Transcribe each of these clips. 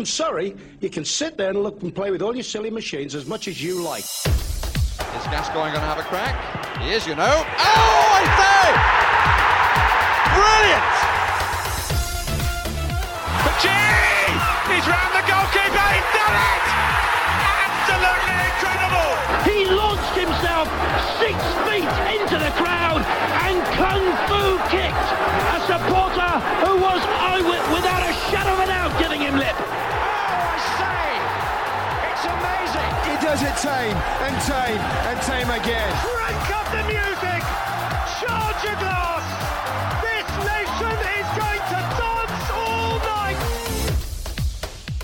I'm sorry, you can sit there and look and play with all your silly machines as much as you like. Is Gascoigne going to have a crack? He is, you know. Oh, I say! Brilliant! But gee! He's round the goalkeeper. He's done it! Absolutely incredible! He launched himself six feet into the crowd and kung fu kicked a supporter who does it time and time and time again. Crank up the music! Charge!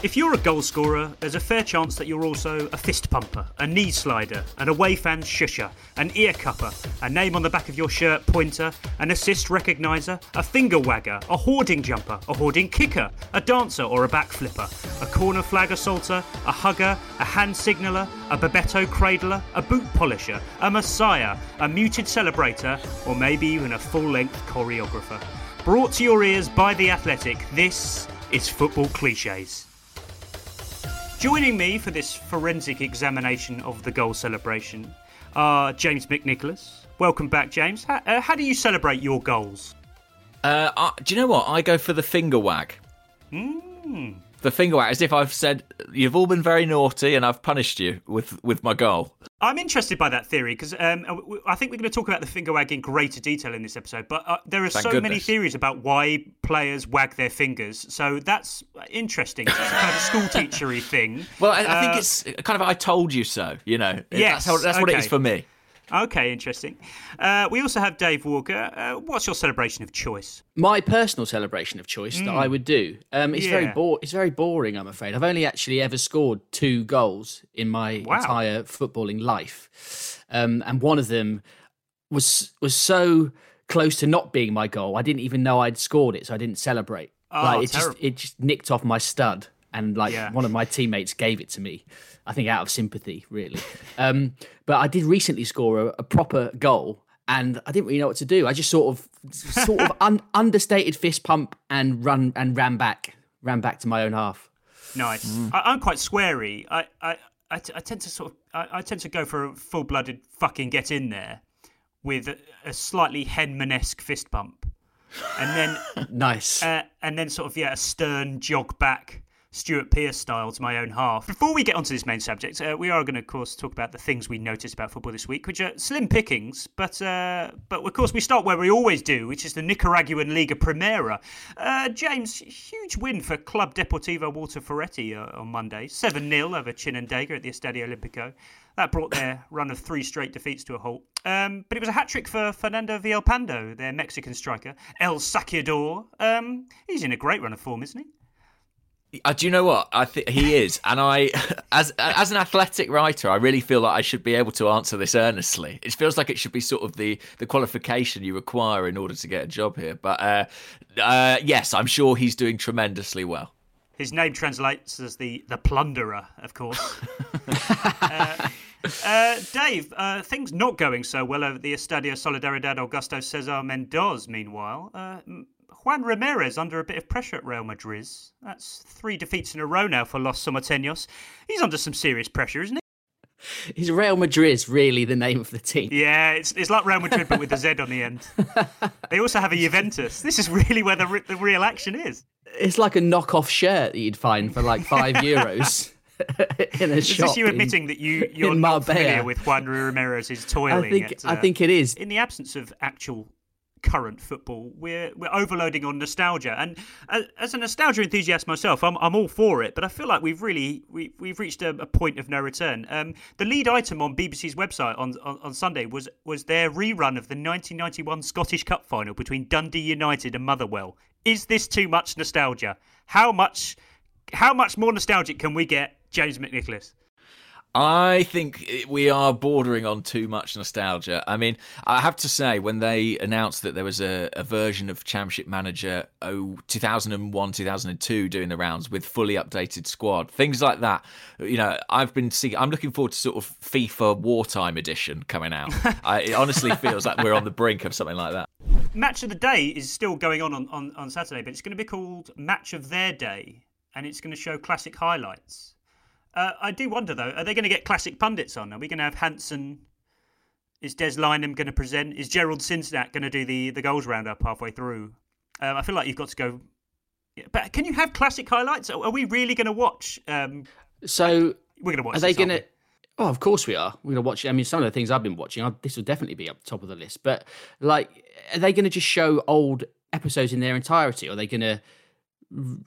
If you're a goal scorer, there's a fair chance that you're also a fist pumper, a knee slider, an away fan shusher, an ear cupper, a name on the back of your shirt pointer, an assist recogniser, a finger wagger, a hoarding jumper, a hoarding kicker, a dancer or a back flipper, a corner flag assaulter, a hugger, a hand signaller, a Bebeto cradler, a boot polisher, a messiah, a muted celebrator, or maybe even a full length choreographer. Brought to your ears by The Athletic, this is Football Cliches. Joining me for this forensic examination of the goal celebration are James McNicholas. Welcome back, James. How, uh, how do you celebrate your goals? Uh, I, do you know what? I go for the finger wag. Mm. The finger wag, as if I've said you've all been very naughty and I've punished you with with my goal. I'm interested by that theory because um, I think we're going to talk about the finger wag in greater detail in this episode. But uh, there are Thank so goodness. many theories about why players wag their fingers. So that's interesting. It's kind of a school teachery thing. Well, I, I think Uh, it's kind of I told you so. You know, Yes, that's how that's what it is for me. Okay, interesting. Uh, we also have Dave Walker. Uh, what's your celebration of choice? my personal celebration of choice that I would do. Um, it's very Yeah. bo- It's very boring. I'm afraid. I've only actually ever scored two goals in my Wow. entire footballing life, um, and one of them was was so close to not being my goal. I didn't even know I'd scored it, so I didn't celebrate. Oh, like it terrible. just it just nicked off my stud, and like Yeah. one of my teammates gave it to me. I think out of sympathy, really. um, but I did recently score a, a proper goal, and I didn't really know what to do. I just sort of, sort of un- understated fist pump and run and ran back, ran back to my own half. Nice. Mm. I, I'm quite sweary. I, I, I, t- I tend to sort of, I, I tend to go for a full-blooded fucking get in there with a, a slightly Henman-esque fist pump, and then, Nice. uh, and then sort of yeah, a stern jog back. Stuart Pearce style to my own half. Before we get onto this main subject, uh, we are going to, of course, talk about the things we noticed about football this week, which are slim pickings. But, uh, but of course, we start where we always do, which is the Nicaraguan Liga Primera. Uh, James, huge win for Club Deportivo Walter Ferretti uh, on Monday, seven 0 over Chinandega at the Estadio Olimpico. That brought their run of three straight defeats to a halt. Um, but it was a hat trick for Fernando Villalpando, their Mexican striker. El Saqueador. Um, he's in a great run of form, isn't he? Uh, do you know what I think he is? And I, as as an athletic writer, I really feel like I should be able to answer this earnestly. It feels like it should be sort of the the qualification you require in order to get a job here. But uh, uh, yes, I'm sure he's doing tremendously well. His name translates as the the plunderer, of course. uh, uh, Dave, uh, things not going so well over the Estadio Solidaridad Augusto Cesar Mendoz. Meanwhile, uh, Juan Ramirez under a bit of pressure at Real Madriz. That's three defeats in a row now for Los Somoteños. He's under some serious pressure, isn't he? Is Real Madriz really the name of the team? Yeah, it's, it's like Real Madrid but with a Z on the end. they also have a Juventus. This is really where the, the real action is. It's like a knockoff shirt that you'd find for like five euros in a Is shop. this you in- admitting that you, you're not familiar with Juan Ramirez's I toiling? think at, I uh, think it is. in the absence of actual current football, we're we're overloading on nostalgia. And as, a nostalgia enthusiast myself, I'm I'm all for it. But I feel like we've really we we've reached a, a point of no return. Um, the lead item on BBC's website on, on on Sunday was was their rerun of the 1991 Scottish Cup final between Dundee United and Motherwell. Is this too much nostalgia? How much how much more nostalgic can we get, James McNicholas? I think we are bordering on too much nostalgia. I mean, I have to say, when they announced that there was a, a version of Championship Manager oh, 2001, 2002 doing the rounds with fully updated squad, things like that, you know, I've been seeing, I'm looking forward to sort of FIFA Wartime Edition coming out. I, it honestly feels like we're on the brink of something like that. Match of the Day is still going on on, on, on Saturday, but it's going to be called Match of Their Day. and it's going to show classic highlights. Uh, I do wonder though, are they going to get classic pundits on? Are we going to have Hansen? Is Des Lynam going to present? Is Gerald Sinstadt going to do the the goals roundup halfway through? Um, I feel like you've got to go. But can you have classic highlights? Are we really going to watch? Um, so we're going to watch. Are they going to? Oh, of course we are. We're going to watch. I mean, some of the things I've been watching, this will definitely be up top of the list. But like, are they going to just show old episodes in their entirety? Or are they going to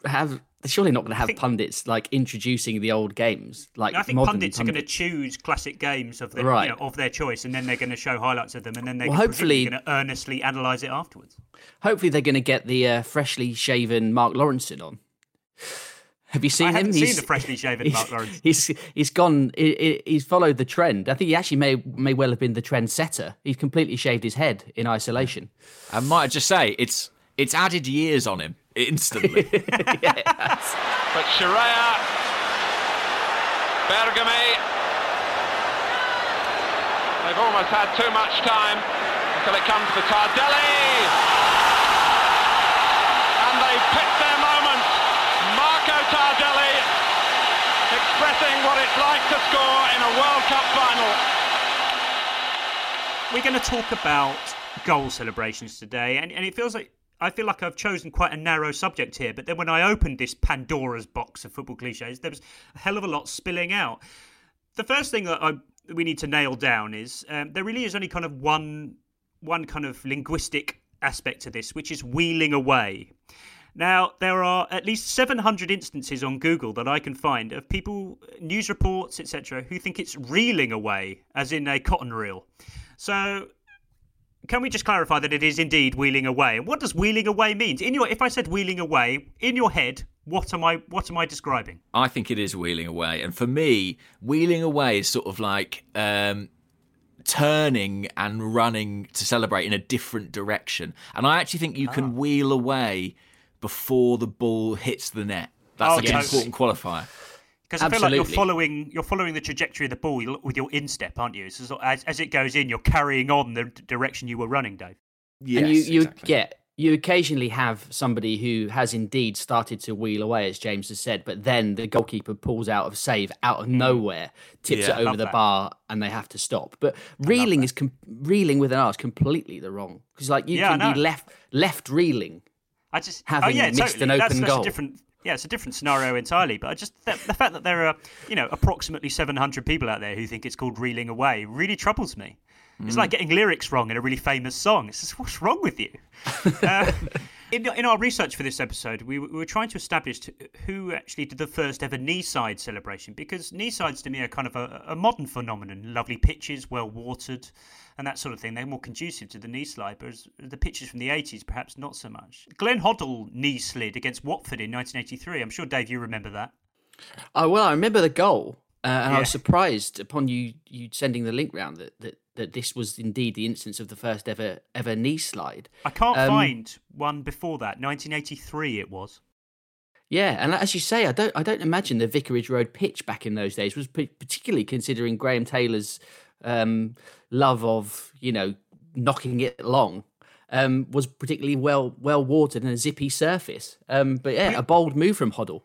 have they're surely not going to have think, pundits like introducing the old games. Like I think pundits, pundits, are going to choose classic games of their right. you know, of their choice, and then they're going to show highlights of them, and then they're well, hopefully going to earnestly analyse it afterwards. Hopefully, they're going to get the uh, freshly shaven Mark Lawrenson on. Have you seen I him? Haven't he's seen the freshly shaven Mark Lawrenson. He's he's gone. He, he's followed the trend. I think he actually may may well have been the trend setter. He's completely shaved his head in isolation. I might just say it's it's added years on him instantly. yes. But Scirea, Bergomi, they've almost had too much time until it comes to Tardelli. And they've picked their moment. Marco Tardelli expressing what it's like to score in a World Cup final. We're going to talk about goal celebrations today, and, and it feels like I feel like I've chosen quite a narrow subject here, but then when I opened this Pandora's box of football cliches, there was a hell of a lot spilling out. The first thing that I, we need to nail down is um, there really is only kind of one one kind of linguistic aspect to this, which is wheeling away. Now, there are at least 700 instances on Google that I can find of people, news reports, etc., who think it's reeling away, as in a cotton reel. So can we just clarify that it is indeed wheeling away? And what does wheeling away mean? In your, if I said wheeling away, in your head, what am I? What am I describing? I think it is wheeling away, and for me, wheeling away is sort of like um, turning and running to celebrate in a different direction. And I actually think you can ah. wheel away before the ball hits the net. That's oh, like yes. an important qualifier. Because I feel like you're following you're following the trajectory of the ball with your instep, aren't you? So as, as it goes in, you're carrying on the direction you were running, Dave. Yes, and you, you exactly. get you occasionally have somebody who has indeed started to wheel away, as James has said, but then the goalkeeper pulls out of save out of mm. nowhere, tips yeah, it over the that. bar, and they have to stop. But reeling is com- reeling with an R is completely the wrong because like you yeah, can be left left reeling. I just having oh, yeah, missed totally. an open that's, that's goal. different yeah, it's a different scenario entirely. But I just the, the, fact that there are you know approximately 700 people out there who think it's called reeling away really troubles me. It's like mm. getting lyrics wrong in a really famous song. It's just what's wrong with you? uh, in, in our research for this episode, we, we, were trying to establish who actually did the first ever knee side celebration because knee sides to me are kind of a, a modern phenomenon. Lovely pitches, well watered and that sort of thing. They're more conducive to the knee slide, the pitches from the 80s, perhaps not so much. Glenn Hoddle knee slid against Watford in 1983. I'm sure, Dave, you remember that. Oh, well, I remember the goal. Uh, and yeah. I was surprised upon you you sending the link round that, that that this was indeed the instance of the first ever ever knee slide. I can't um, find one before that. 1983 it was. Yeah, and as you say, I don't I don't imagine the Vicarage Road pitch back in those days was particularly considering Graham Taylor's um, love of you know knocking it long um, was particularly well well watered and a zippy surface. Um, but yeah, a bold move from Hoddle.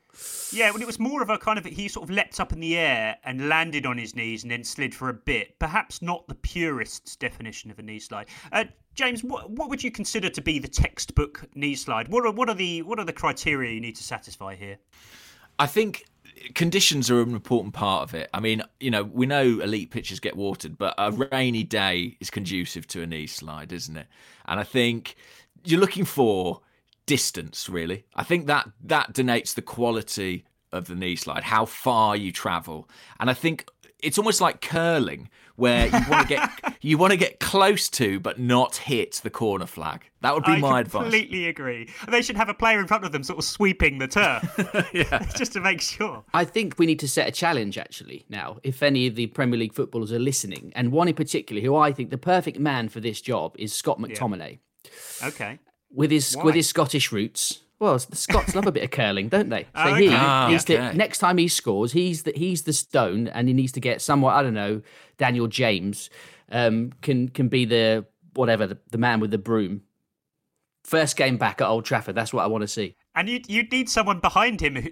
Yeah, well, it was more of a kind of he sort of leapt up in the air and landed on his knees and then slid for a bit. Perhaps not the purist's definition of a knee slide. Uh, James, what, what would you consider to be the textbook knee slide? What are what are the what are the criteria you need to satisfy here? I think conditions are an important part of it. I mean, you know, we know elite pitches get watered, but a rainy day is conducive to a knee slide, isn't it? And I think you're looking for distance, really. I think that that denotes the quality of the knee slide, how far you travel. And I think it's almost like curling where you want to get you want to get close to but not hit the corner flag. That would be I my advice. I completely agree. They should have a player in front of them sort of sweeping the turf. yeah. just to make sure. I think we need to set a challenge actually now. If any of the Premier League footballers are listening, and one in particular who I think the perfect man for this job is Scott McTominay. Yeah. Okay. With his Why? with his Scottish roots, well, the Scots love a bit of curling, don't they? So oh, he ah, needs okay. to next time he scores, he's the he's the stone, and he needs to get somewhat. I don't know. Daniel James um, can can be the whatever the, the man with the broom. First game back at Old Trafford. That's what I want to see. And you'd, you'd need someone behind him who,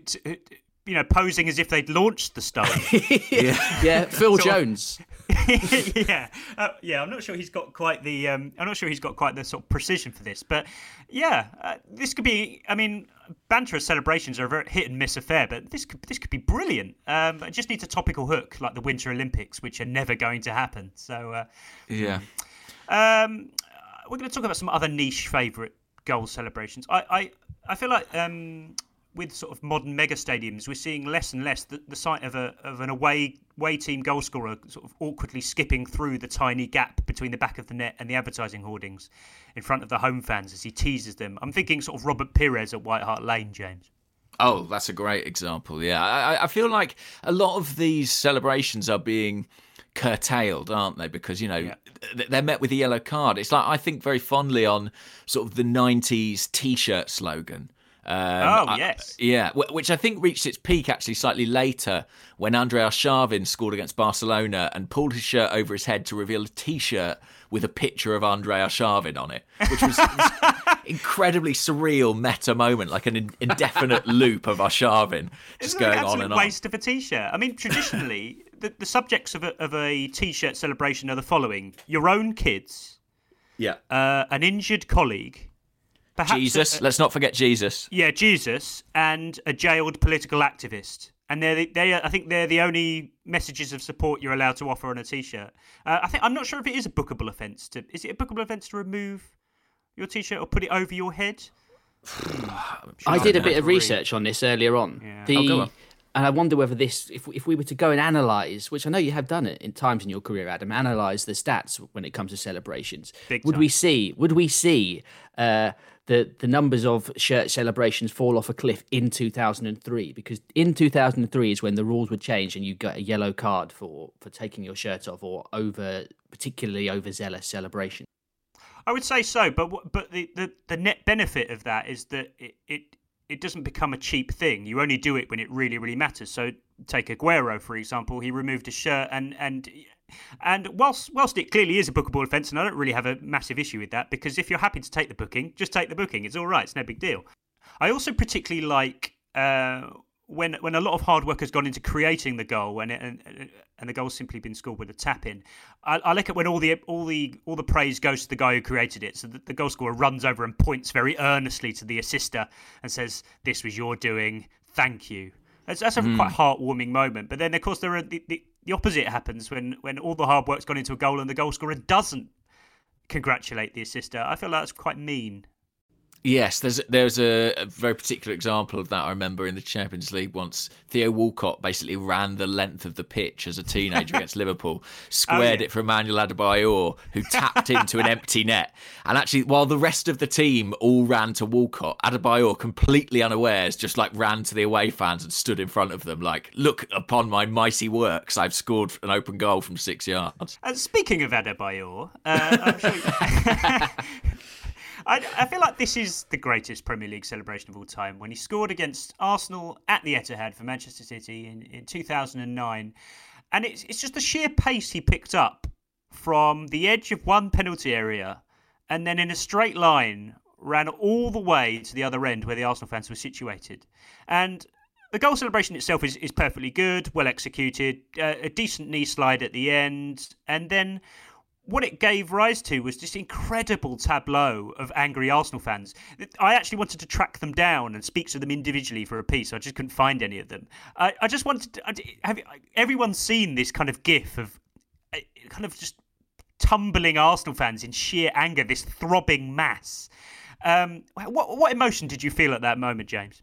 you know, posing as if they'd launched the stone. yeah, Phil Jones. yeah, uh, yeah. I'm not sure he's got quite the. Um, I'm not sure he's got quite the sort of precision for this, but yeah, uh, this could be. I mean, banter celebrations are a very hit and miss affair, but this could this could be brilliant. Um, it just needs a topical hook like the Winter Olympics, which are never going to happen. So uh, Yeah. um, we're going to talk about some other niche favourite goal celebrations. I, I, I feel like um, with sort of modern mega stadiums, we're seeing less and less the, the sight of a of an away away team goal scorer sort of awkwardly skipping through the tiny gap between the back of the net and the advertising hoardings in front of the home fans as he teases them. I'm thinking sort of Robert Pires at White Hart Lane, James. Oh, that's a great example. Yeah, I, I feel like a lot of these celebrations are being curtailed, aren't they? Because you know th- they're met with a yellow card. It's like I think very fondly on sort of the '90s T-shirt slogan. Um, Oh, I- yes. yeah, which I think reached its peak actually slightly later when Andrei Arshavin scored against Barcelona and pulled his shirt over his head to reveal a T-shirt with a picture of Andrei Arshavin on it, which was, incredibly surreal meta moment, like an in- indefinite loop of Arshavin just going on and on. waste of a t-shirt. I mean, traditionally, the, the subjects of a, of a t-shirt celebration are the following: your own kids, Yeah, uh, an injured colleague, perhaps Jesus. a- Let's not forget Jesus. yeah, Jesus, and a jailed political activist. And they're the, they are, I think they're the only messages of support you're allowed to offer on a t-shirt. Uh, I think I'm not sure if it is a bookable offence to. Is it a bookable offence to remove your t-shirt or put it over your head? I did a bit of Agree. research on this earlier on. Yeah. The, Oh, go on. And I wonder whether this, if, if we were to go and analyse, which I know you have done it in times in your career, Adam, analyse the stats when it comes to celebrations. Big would time. we see? Would we see uh, the the numbers of shirt celebrations fall off a cliff in 2003? Because in 2003 is when the rules would change and you got a yellow card for for taking your shirt off or over particularly overzealous celebration. I would say so, but but the, the, the net benefit of that is that it, it it doesn't become a cheap thing. You only do it when it really really matters. So take Aguero for example. He removed his shirt and and and whilst whilst it clearly is a bookable offence, and I don't really have a massive issue with that because if you're happy to take the booking, just take the booking. It's all right. It's no big deal. I also particularly like uh, when when a lot of hard work has gone into creating the goal and it, and, and the goal's simply been scored with a tap in. I, I like it when all the all the all the praise goes to the guy who created it. So that the goal scorer runs over and points very earnestly to the assister and says, "This was your doing. Thank you." That's, that's a hmm. quite heartwarming moment. But then, of course, there are the, the, the opposite happens when when all the hard work's gone into a goal and the goal scorer doesn't congratulate the assister. I feel like that's quite mean. Yes, there's there's a, a very particular example of that. I remember in the Champions League once Theo Walcott basically ran the length of the pitch as a teenager against Liverpool, squared yeah. it for Emmanuel Adebayor, who tapped into an empty net. And actually, while the rest of the team all ran to Walcott, Adebayor, completely unawares, just like ran to the away fans and stood in front of them, like, "Look upon my mighty works! I've scored an open goal from six yards." And speaking of Adebayor, uh, I'm sure I, I feel like this is the greatest Premier League celebration of all time when he scored against Arsenal at the Etihad for Manchester City in, in 2009. And it's, it's just the sheer pace he picked up from the edge of one penalty area and then in a straight line ran all the way to the other end where the Arsenal fans were situated. And the goal celebration itself is, is perfectly good, well executed, uh, a decent knee slide at the end, and then what it gave rise to was this incredible tableau of angry Arsenal fans. I actually wanted to track them down and speak to them individually for a piece. I just couldn't find any of them. I, I just wanted to. Have everyone's seen this kind of gif of uh, kind of just tumbling Arsenal fans in sheer anger, this throbbing mass. Um, what what emotion did you feel at that moment, James?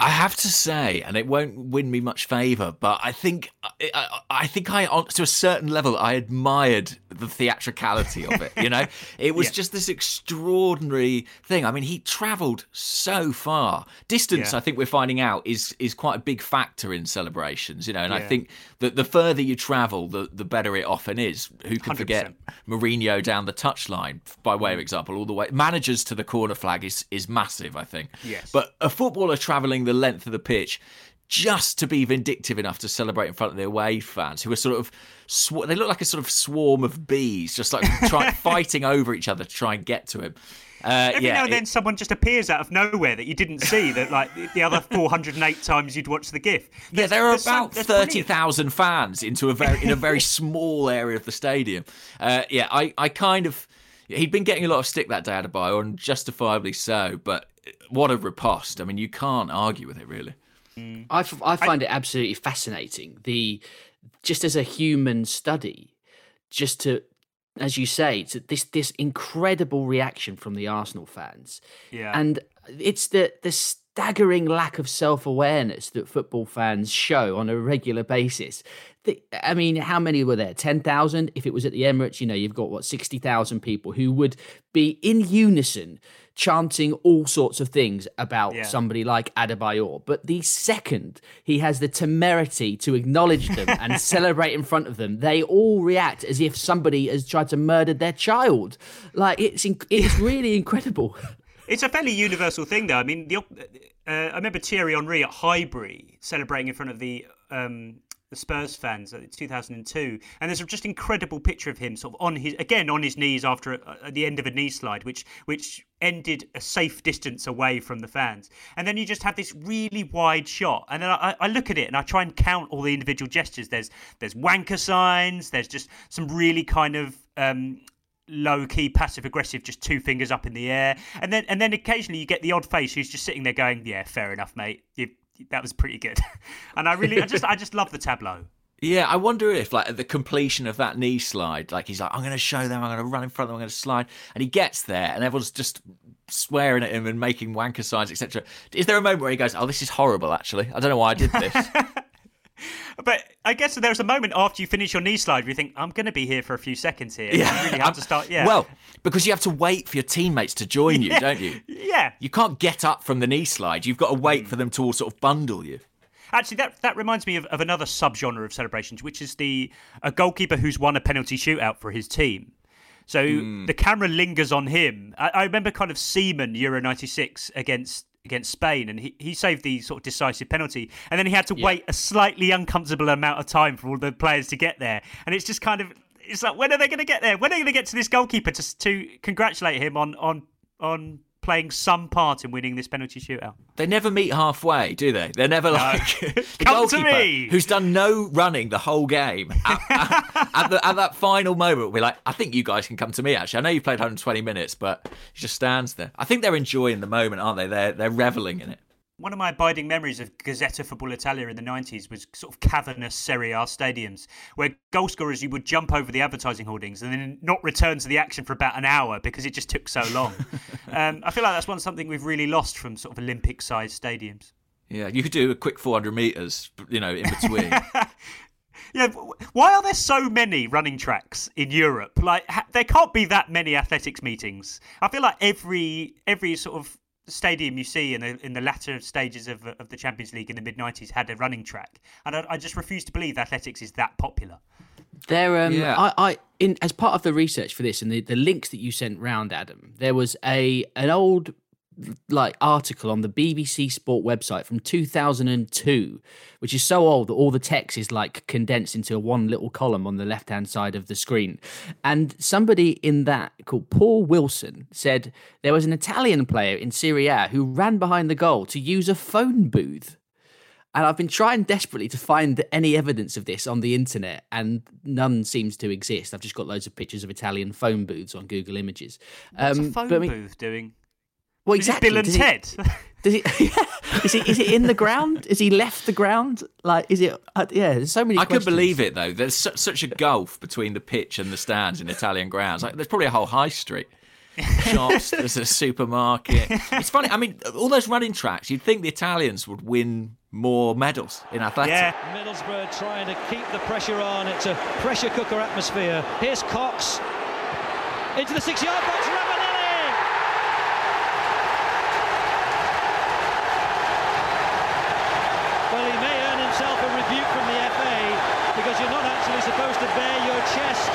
I have to say, and it won't win me much favour, but I think I, I think I, to a certain level, I admired the theatricality of it. You know, it was Yeah. just this extraordinary thing. I mean, he travelled so far. Distance, Yeah. I think we're finding out, is is quite a big factor in celebrations. You know, and I think that the further you travel, the the better it often is. Who can 100%. forget Mourinho down the touchline, by way of mm. example, all the way managers to the corner flag is is massive. I think. Yes. But a footballer travelling the length of the pitch just to be vindictive enough to celebrate in front of the away fans who are sort of sw- they look like a sort of swarm of bees just like try- fighting over each other to try and get to him uh, Every yeah, now and it- then, someone just appears out of nowhere that you didn't see. That like the other 408 times you'd watched the GIF. Yeah, there are there's some- about there's thirty brilliant- thousand fans into a very in a very small area of the stadium. Uh, yeah, I, I kind of he'd been getting a lot of stick that day Adebayor, and justifiably so. But what a riposte! I mean, you can't argue with it really. Mm. I, f- I find it absolutely fascinating. The just as a human study, just to, as you say, to this this incredible reaction from the Arsenal fans, Yeah. and it's the the staggering lack of self awareness that football fans show on a regular basis. The, I mean, how many were there? Ten thousand. If it was at the Emirates, you know, you've got what sixty thousand people who would be in unison chanting all sorts of things about Yeah. somebody like Adebayor. But the second he has the temerity to acknowledge them and celebrate in front of them, they all react as if somebody has tried to murder their child. Like it's inc- it's really incredible. It's a fairly universal thing, though. I mean, the, uh, I remember Thierry Henry at Highbury celebrating in front of the um, the Spurs fans. It's 2002, and there's a just incredible picture of him, sort of on his again on his knees after a, at the end of a knee slide, which which ended a safe distance away from the fans. And then you just have this really wide shot, and then I, I look at it and I try and count all the individual gestures. There's there's wanker signs. There's just some really kind of um, low key passive aggressive just two fingers up in the air and then and then occasionally you get the odd face who's just sitting there going yeah fair enough mate you, that was pretty good and i really i just i just love the tableau Yeah, I wonder if, like, at the completion of that knee slide, like, he's like, I'm going to show them, I'm going to run in front of them, I'm going to slide. And he gets there, and everyone's just swearing at him and making wanker signs, etc. Is there a moment where he goes, Oh, this is horrible, actually? I don't know why I did this. but i guess there's a moment after you finish your knee slide where you think i'm going to be here for a few seconds here Yeah. you really have to start yeah Well, because you have to wait for your teammates to join you, don't you? yeah You can't get up from the knee slide. You've got to wait mm. for them to all sort of bundle you. Actually, that that reminds me of, of another subgenre of celebrations, which is the a goalkeeper who's won a penalty shootout for his team. So mm. the camera lingers on him. I, I remember kind of Seaman Euro '96 against against Spain, and he, he saved the sort of decisive penalty, and then he had to wait a slightly uncomfortable amount of time for all the players to get there, and it's just kind of it's like when are they going to get there? When are they going to get to this goalkeeper to to congratulate him on on on playing some part in winning this penalty shootout? They never meet halfway, do they? They're never like the Come to goalkeeper me! who's done no running the whole game. At, at- at the, at that final moment, we're like, I think you guys can come to me. Actually, I know you've played 120 minutes, but he just stands there. I think they're enjoying the moment, aren't they? They're they're reveling in it. One of my abiding memories of Gazzetta Football Italia in the 90s was sort of cavernous Serie A stadiums where goal scorers you would jump over the advertising hoardings and then not return to the action for about an hour because it just took so long. um, I feel like that's one something we've really lost from sort of Olympic sized stadiums. Yeah, you could do a quick 400 meters, you know, in between. Yeah, why are there so many running tracks in Europe? Like, ha- there can't be that many athletics meetings. I feel like every every sort of stadium you see in the in the latter stages of of the Champions League in the mid '90s had a running track, and I, I just refuse to believe athletics is that popular. There, um, Yeah. I, I, in as part of the research for this and the, the links that you sent round, Adam, there was a an old like article on the BBC Sport website from 2002, which is so old that all the text is like condensed into one little column on the left hand side of the screen. And somebody in that called Paul Wilson said there was an Italian player in Serie A who ran behind the goal to use a phone booth. And I've been trying desperately to find any evidence of this on the internet, and none seems to exist. I've just got loads of pictures of Italian phone booths on Google Images. What's Um, a phone I mean- booth doing? Well, Is it exactly. Bill and Does he- Ted? Does he, is he is he in the ground? Is he left the ground? Like, is it? Uh, yeah, there's so many. I could questions. believe it though. There's su- such a gulf between the pitch and the stands in Italian grounds. Like, there's probably a whole high street. Shops, there's a supermarket. It's funny. I mean, all those running tracks. You'd think the Italians would win more medals in athletics. yeah. Middlesbrough trying to keep the pressure on. It's a pressure cooker atmosphere. Here's Cox into the six-yard box. Ravanelli. Well, he may earn himself a rebuke from the FA because you're not actually supposed to bare your chest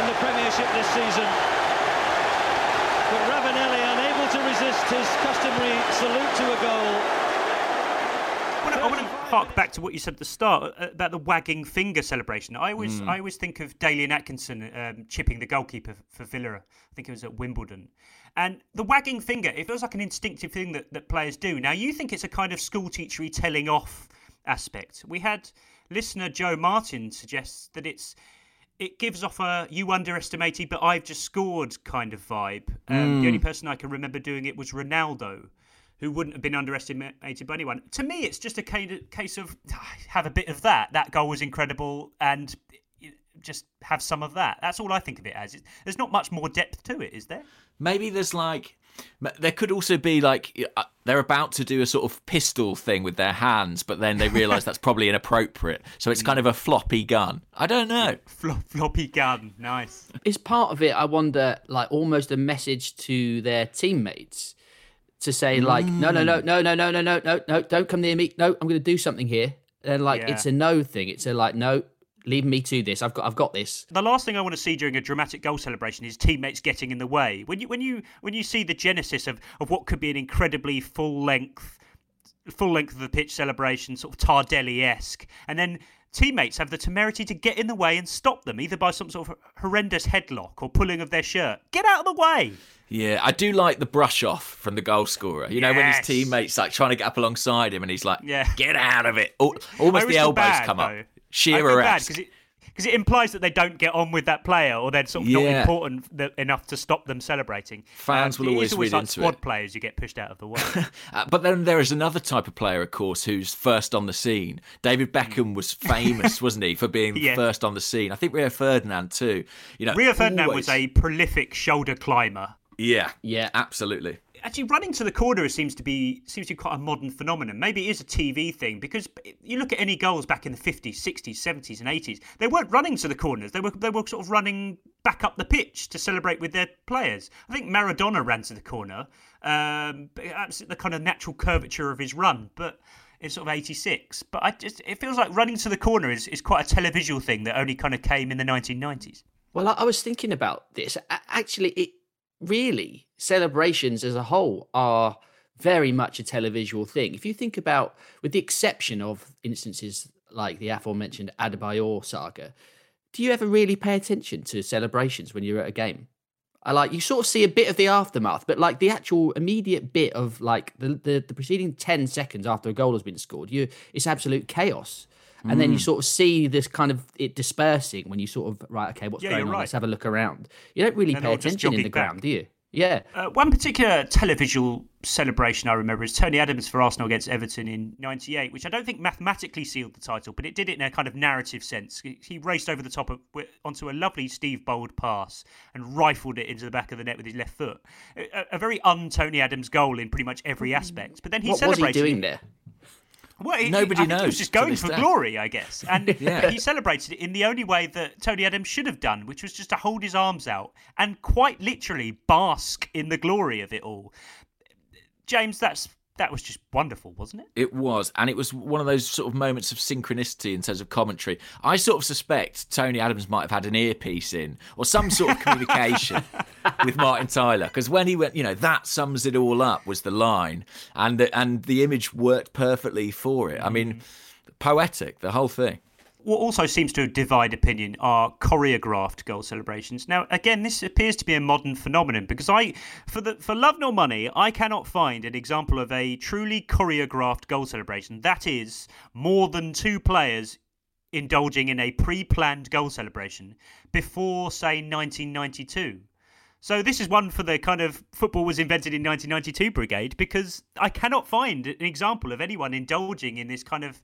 in the Premiership this season. But Ravanelli unable to resist his customary salute to a goal. Well, want to I want to hark back to what you said at the start uh, about the wagging finger celebration. I always I always think of Dalian Atkinson um, chipping the goalkeeper for Villa. I think it was at Wimbledon. And the wagging finger, it feels like an instinctive thing that, that players do. Now, you think it's a kind of school teachery telling off aspect. We had listener Joe Martin suggests that it's it gives off a you underestimated but I've just scored kind of vibe. Um, The only person I can remember doing it was Ronaldo, who wouldn't have been underestimated by anyone. To me, it's just a kind of case of "Ah, have a bit of that. That goal was incredible, and just have some of that. That's all I think of it as. There's not much more depth to it, is there? Maybe there's like there could also be like uh, they're about to do a sort of pistol thing with their hands, but then they realise that's probably inappropriate. So it's kind of a floppy gun. I don't know. Flop, floppy gun, nice. is part of it i wonder like almost a message to their teammates to say like no no no no no no no no no no don't come near me no i'm going to do something here and like Yeah. it's a no thing it's a like no leave me to this i've got i've got this The last thing I want to see during a dramatic goal celebration is teammates getting in the way. When you when you when you see the genesis of, of what could be an incredibly full length full length of the pitch celebration, sort of Tardelli esque, and then teammates have the temerity to get in the way and stop them, either by some sort of horrendous headlock or pulling of their shirt. Get out of the way! Yeah, I do like the brush off from the goal scorer. You know, when his teammates like trying to get up alongside him, and he's like, Yeah. "Get out of it!" Almost the feel elbows bad, come though. up. Sheer I feel bad arrest. because it because it implies that they don't get on with that player or they're sort of not important th- enough to stop them celebrating. Fans will it is always always read like into squad it. players you get pushed out of the way. Uh, but then there is another type of player, of course, who's first on the scene. David Beckham was famous, wasn't he, for being Yeah. first on the scene? I think Rio Ferdinand too. You know, Rio Ferdinand always- was a prolific shoulder climber. yeah, Yeah. absolutely. Actually, running to the corner seems to be seems to be quite a modern phenomenon. Maybe it is a TV thing because you look at any goals back in the fifties, sixties, seventies, and eighties. They weren't running to the corners. They were they were sort of running back up the pitch to celebrate with their players. I think Maradona ran to the corner. Um, the kind of natural curvature of his run, but. It's sort of 86, but I just it feels like running to the corner is, is quite a televisual thing that only kind of came in the 1990s. Well, I was thinking about this. Actually, it really celebrations as a whole are very much a televisual thing. If you think about, with the exception of instances like the aforementioned Adebayor saga, do you ever really pay attention to celebrations when you're at a game? I like you sort of see a bit of the aftermath, but like the actual immediate bit of like the the, the preceding ten seconds after a goal has been scored, you it's absolute chaos. And then you Mm. sort of see this kind of it dispersing when you sort of right, okay, what's Yeah, going on? right. Let's have a look around. You don't really And pay they're all just attention in the back. ground, do you? Yeah. Uh, one particular televisual celebration I remember is Tony Adams for Arsenal against Everton in '98, which I don't think mathematically sealed the title, but it did it in a kind of narrative sense. He- raced over the top of onto a lovely Steve Bould pass and rifled it into the back of the net with his left foot. A, a very un-Tony Adams goal in pretty much every aspect. But then he what was he celebrated doing there? Well, he, Nobody I think He knows was just going for day. glory, I guess. And Yeah. he celebrated it in the only way that Tony Adams should have done, which was just to hold his arms out and quite literally bask in the glory of it all. James, that's that was just wonderful, wasn't it? It was, and it was one of those sort of moments of synchronicity in terms of commentary. I sort of suspect Tony Adams might have had an earpiece in or some sort of communication with Martin Tyler because when he went, you know, that sums it all up was the line, and the, and the image worked perfectly for it. I mean, mm. poetic, the whole thing. What also seems to divide opinion are choreographed goal celebrations. Now, again, this appears to be a modern phenomenon because I, for the for love nor money, I cannot find an example of a truly choreographed goal celebration that is more than two players indulging in a pre-planned goal celebration before, say, 1992. So this is one for the kind of football was invented in 1992 brigade because I cannot find an example of anyone indulging in this kind of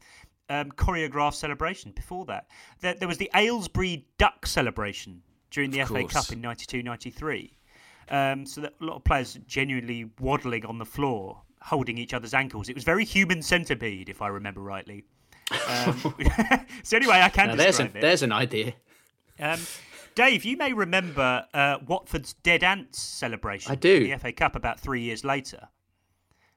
um, choreographed celebration before that. There, there was the Aylesbury Duck celebration during the Of FA course. Cup in 92-93. Um, so that a lot of players genuinely waddling on the floor, holding each other's ankles. It was very human centipede, if I remember rightly. Um, so anyway, I can Now, there's, a, it. there's an idea. Um, Dave, you may remember uh, Watford's Dead Ants celebration. I do. in The FA Cup about three years later.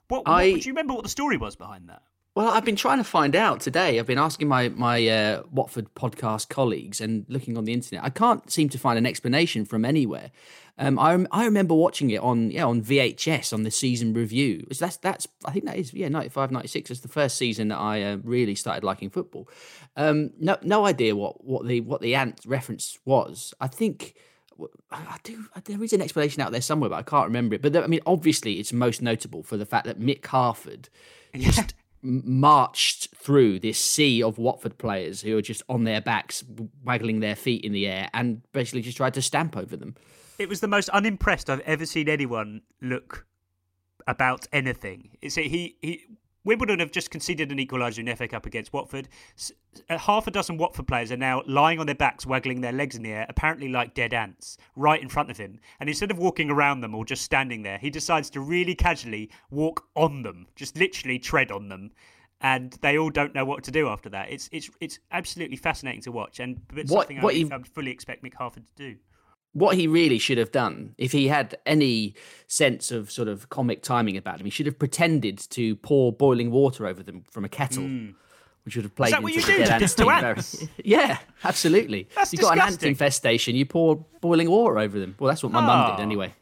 What, what do you remember what the story was behind that? Well, I've been trying to find out today. I've been asking my my uh, Watford podcast colleagues and looking on the internet. I can't seem to find an explanation from anywhere. Um, I I remember watching it on yeah on VHS on the season review. So that's that's I think that is yeah 95, 96. It's the first season that I uh, really started liking football. Um, no no idea what what the what the ant reference was. I think. I do. There is an explanation out there somewhere, but I can't remember it. But I mean, obviously, it's most notable for the fact that Mick Harford just marched through this sea of Watford players who are just on their backs, waggling their feet in the air, and basically just tried to stamp over them. It was the most unimpressed I've ever seen anyone look about anything. It's he he Wimbledon have just conceded an equaliser in the FA Cup against Watford. Uh, half a dozen Watford players are now lying on their backs, waggling their legs in the air, apparently like dead ants, right in front of him. And instead of walking around them or just standing there, he decides to really casually walk on them, just literally tread on them. And they all don't know what to do after that. It's it's it's absolutely fascinating to watch, and it's What- something what I, you- I would fully expect Mick Harford to do. What he really should have done, if he had any sense of sort of comic timing about him, he should have pretended to pour boiling water over them from a kettle. Hmm. Which would have played Is that what you do to- ants to ants? very- Yeah, absolutely. That's You've got an ant infestation, you pour boiling water over them. Well, that's what my mum did Oh. anyway.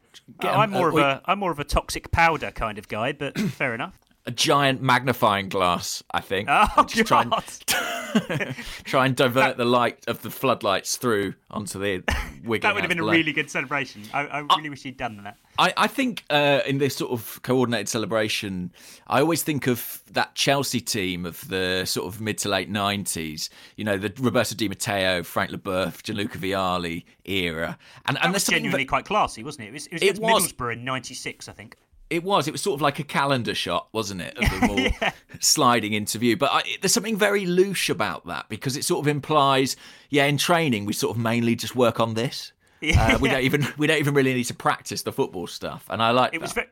Oh, I'm more of a I'm more of a toxic powder kind of guy, but fair enough. A giant magnifying glass, I think. Oh Just try and, try and divert the light of the floodlights through onto the wiggling That would have been a really good celebration. I, I really wish he'd done that. I, I think uh, in this sort of coordinated celebration, I always think of that Chelsea team of the sort of mid to late nineties. You know, the Roberto Di Matteo, Frank Leboeuf, Gianluca Vialli era, and That and was genuinely that- quite classy, wasn't it? It was, it was It was. Middlesbrough in '96, I think. It was. It was sort of like a calendar shot, wasn't it, of them all sliding into view. But I, there's something very louche about that because it sort of implies, yeah, in training we sort of mainly just work on this. Uh, we don't even we don't even really need to practice the football stuff, and I like It was that. very.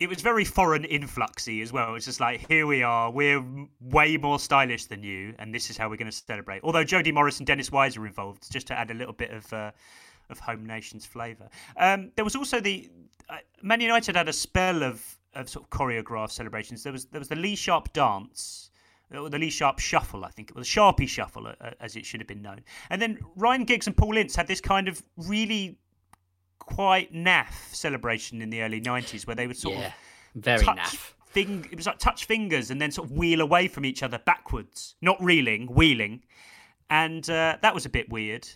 It was very foreign influxy as well. It's just like here we are, we're way more stylish than you, and this is how we're going to celebrate. Although Jody Morris and Dennis Wise are involved, just to add a little bit of uh, of home nations flavour. Um, there was also the Man United had a spell of of sort of choreographed celebrations. There was there was the Lee Sharpe dance. Or the Lee Sharpe Shuffle, I think it was Sharpie Shuffle, uh, uh, as it should have been known. And then Ryan Giggs and Paul Ince had this kind of really quite naff celebration in the early 90s where they would sort Yeah, of very touch naff. Fing- it was like touch fingers and then sort of wheel away from each other backwards not reeling wheeling and uh, that was a bit weird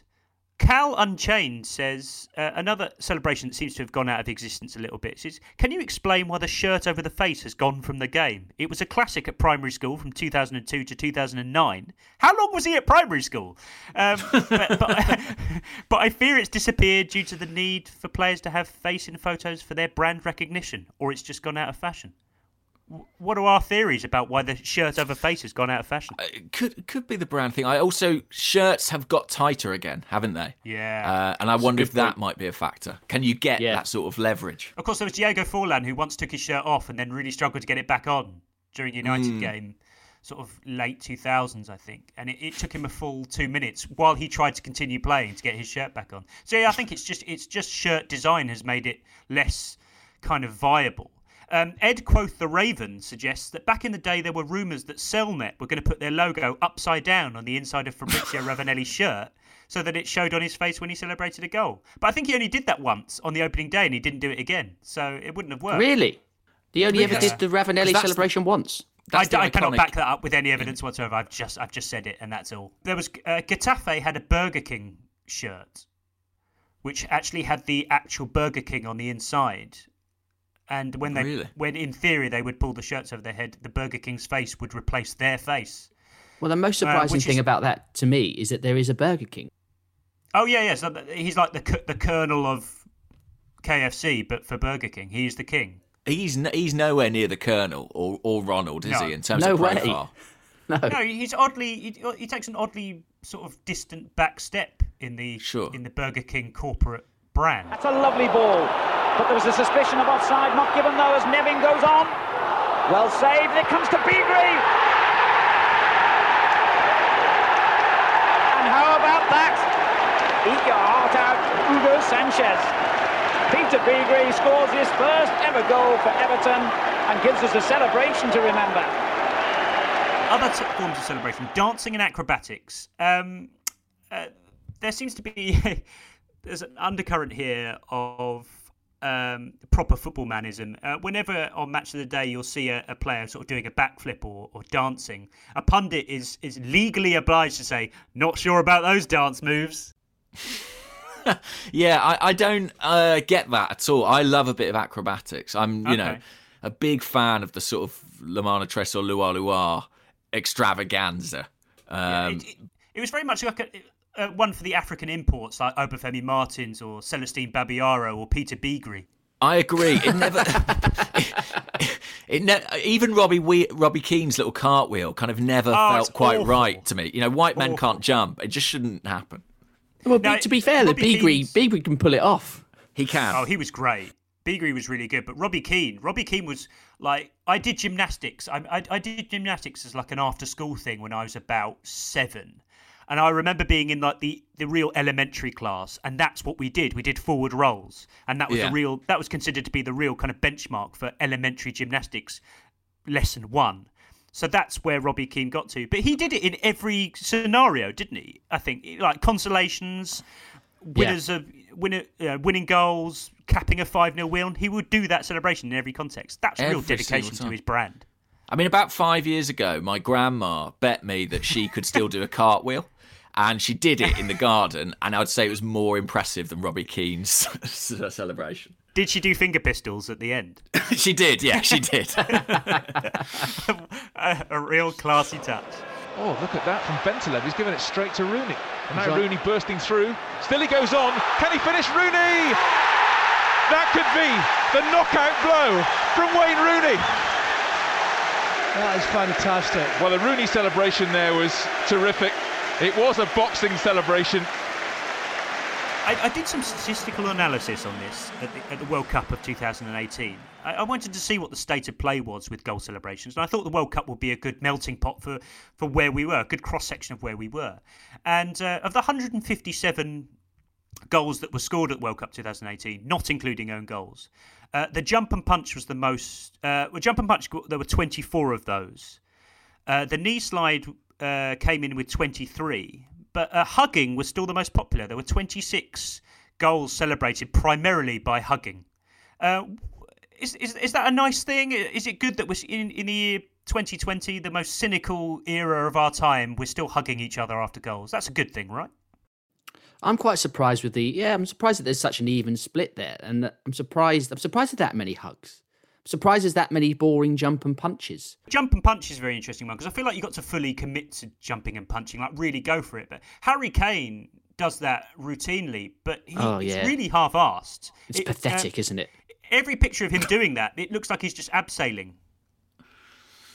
cal unchained says uh, another celebration that seems to have gone out of existence a little bit says can you explain why the shirt over the face has gone from the game? It was a classic at primary school from 2002 to 2009 how long was he at primary school? Um, but, but, but i fear it's disappeared due to the need for players to have face in photos for their brand recognition or it's just gone out of fashion what are our theories about why the shirt over face has gone out of fashion? It could could be the brand thing. I also shirts have got tighter again, haven't they? Yeah. Uh, and I wonder good if that might be a factor. Can you get Yeah. that sort of leverage? Of course, there was Diego Forlan who once took his shirt off and then really struggled to get it back on during a United Mm. game, sort of late 2000s, I think. And it, it took him a full two minutes while he tried to continue playing to get his shirt back on. So yeah, I think it's just it's just shirt design has made it less kind of viable. Um, Ed Quoth the Raven suggests that back in the day there were rumours that Cellnet were going to put their logo upside down on the inside of Fabrizio Ravanelli's shirt so that it showed on his face when he celebrated a goal. But I think he only did that once on the opening day and he didn't do it again, so it wouldn't have worked. Really? He only ever Yeah. did the Ravanelli that's- celebration once. I, I cannot back that up with any evidence whatsoever. I've just I've just said it, and that's all. There was uh, Getafe had a Burger King shirt, which actually had the actual Burger King on the inside. And when they, Really? when in theory they would pull the shirts over their head, the Burger King's face would replace their face. Well, the most Uh, surprising which thing is- about that to me is that there is a Burger King. Oh yeah, yeah. So he's like the the colonel of KFC, but for Burger King, he's the king. He's n- he's nowhere near the Colonel or, or Ronald, is No. he? In terms No of way. profile. No. No, he's oddly he, he takes an oddly sort of distant back step in the Sure. in the Burger King corporate brand. That's a lovely ball. But there was a suspicion of offside, not given though, as Nevin goes on. Well saved. It comes to Beagrie. And how about that? Eat your heart out, Hugo Sanchez. Peter Beagrie scores his first ever goal for Everton and gives us a celebration to remember. other forms of celebration, dancing and acrobatics. Um, uh, there seems to be there's an undercurrent here of um, proper football manism. Uh, whenever on Match of the Day you'll see a, a player sort of doing a backflip or, or dancing, a pundit is is legally obliged to say, "Not sure about those dance moves." yeah, I, I don't uh, get that at all. I love a bit of acrobatics. I'm, you know, a big fan of the sort of Lomana Tresor LuaLua extravaganza. Um, it, it, it was very much like a, uh, one for the African imports like Obafemi Martins or Celestine Babayaro or Peter Beagrie. I agree. It never. it, it ne- even Robbie we- Robbie Keane's little cartwheel kind of never Oh, felt quite awful. right to me. You know, white men Awful. can't jump. It just shouldn't happen. Well, Now, to be fair, the Robbie Beagrie, Beagrie can pull it off. He can. Oh, he was great. Beagrie was really good, but Robbie Keane, Robbie Keane was like I did gymnastics. I, I, I did gymnastics as like an after-school thing when I was about seven, and I remember being in like the the real elementary class, and that's what we did. We did forward rolls, and that was Yeah. the real that was considered to be the real kind of benchmark for elementary gymnastics lesson one. So that's where Robbie Keane got to. But he did it in every scenario, didn't he? I think like consolations, winners of winner, uh, winning goals, capping a 5 0 win. He would do that celebration in every context. That's real dedication to his brand. I mean, about five years ago, my grandma bet me that she could still do a cartwheel. And she did it in the garden, and I would say it was more impressive than Robbie Keane's celebration. Did she do finger pistols at the end? she did, yeah, she did. a, a real classy touch. Oh, look at that from Bentaleb. He's giving it straight to Rooney. And now Rooney bursting through. Still he goes on. Can he finish? Rooney! That could be the knockout blow from Wayne Rooney. That is fantastic. Well, the Rooney celebration there was terrific. It was a boxing celebration. I, I did some statistical analysis on this at the, at the World Cup of 2018. I, I wanted to see what the state of play was with goal celebrations, and I thought the World Cup would be a good melting pot for, for where we were, a good cross section of where we were. And uh, of the 157 goals that were scored at World Cup 2018, not including own goals, uh, the jump and punch was the most. Uh, well, jump and punch, there were 24 of those. Uh, the knee slide uh, came in with 23, but uh, hugging was still the most popular. There were 26 goals celebrated primarily by hugging. Uh, is, is, is that a nice thing? Is it good that we're in, in the year 2020, the most cynical era of our time, we're still hugging each other after goals? That's a good thing, right? I'm quite surprised with the yeah. I'm surprised that there's such an even split there, and I'm surprised. I'm surprised at that many hugs. Surprised there's that many boring jump and punches. Jump and punch is a very interesting one because I feel like you've got to fully commit to jumping and punching, like really go for it. But Harry Kane does that routinely, but he, Oh, it's yeah. really half-assed. It's It- uh, pathetic, isn't it? every picture of him doing that, it looks like he's just abseiling.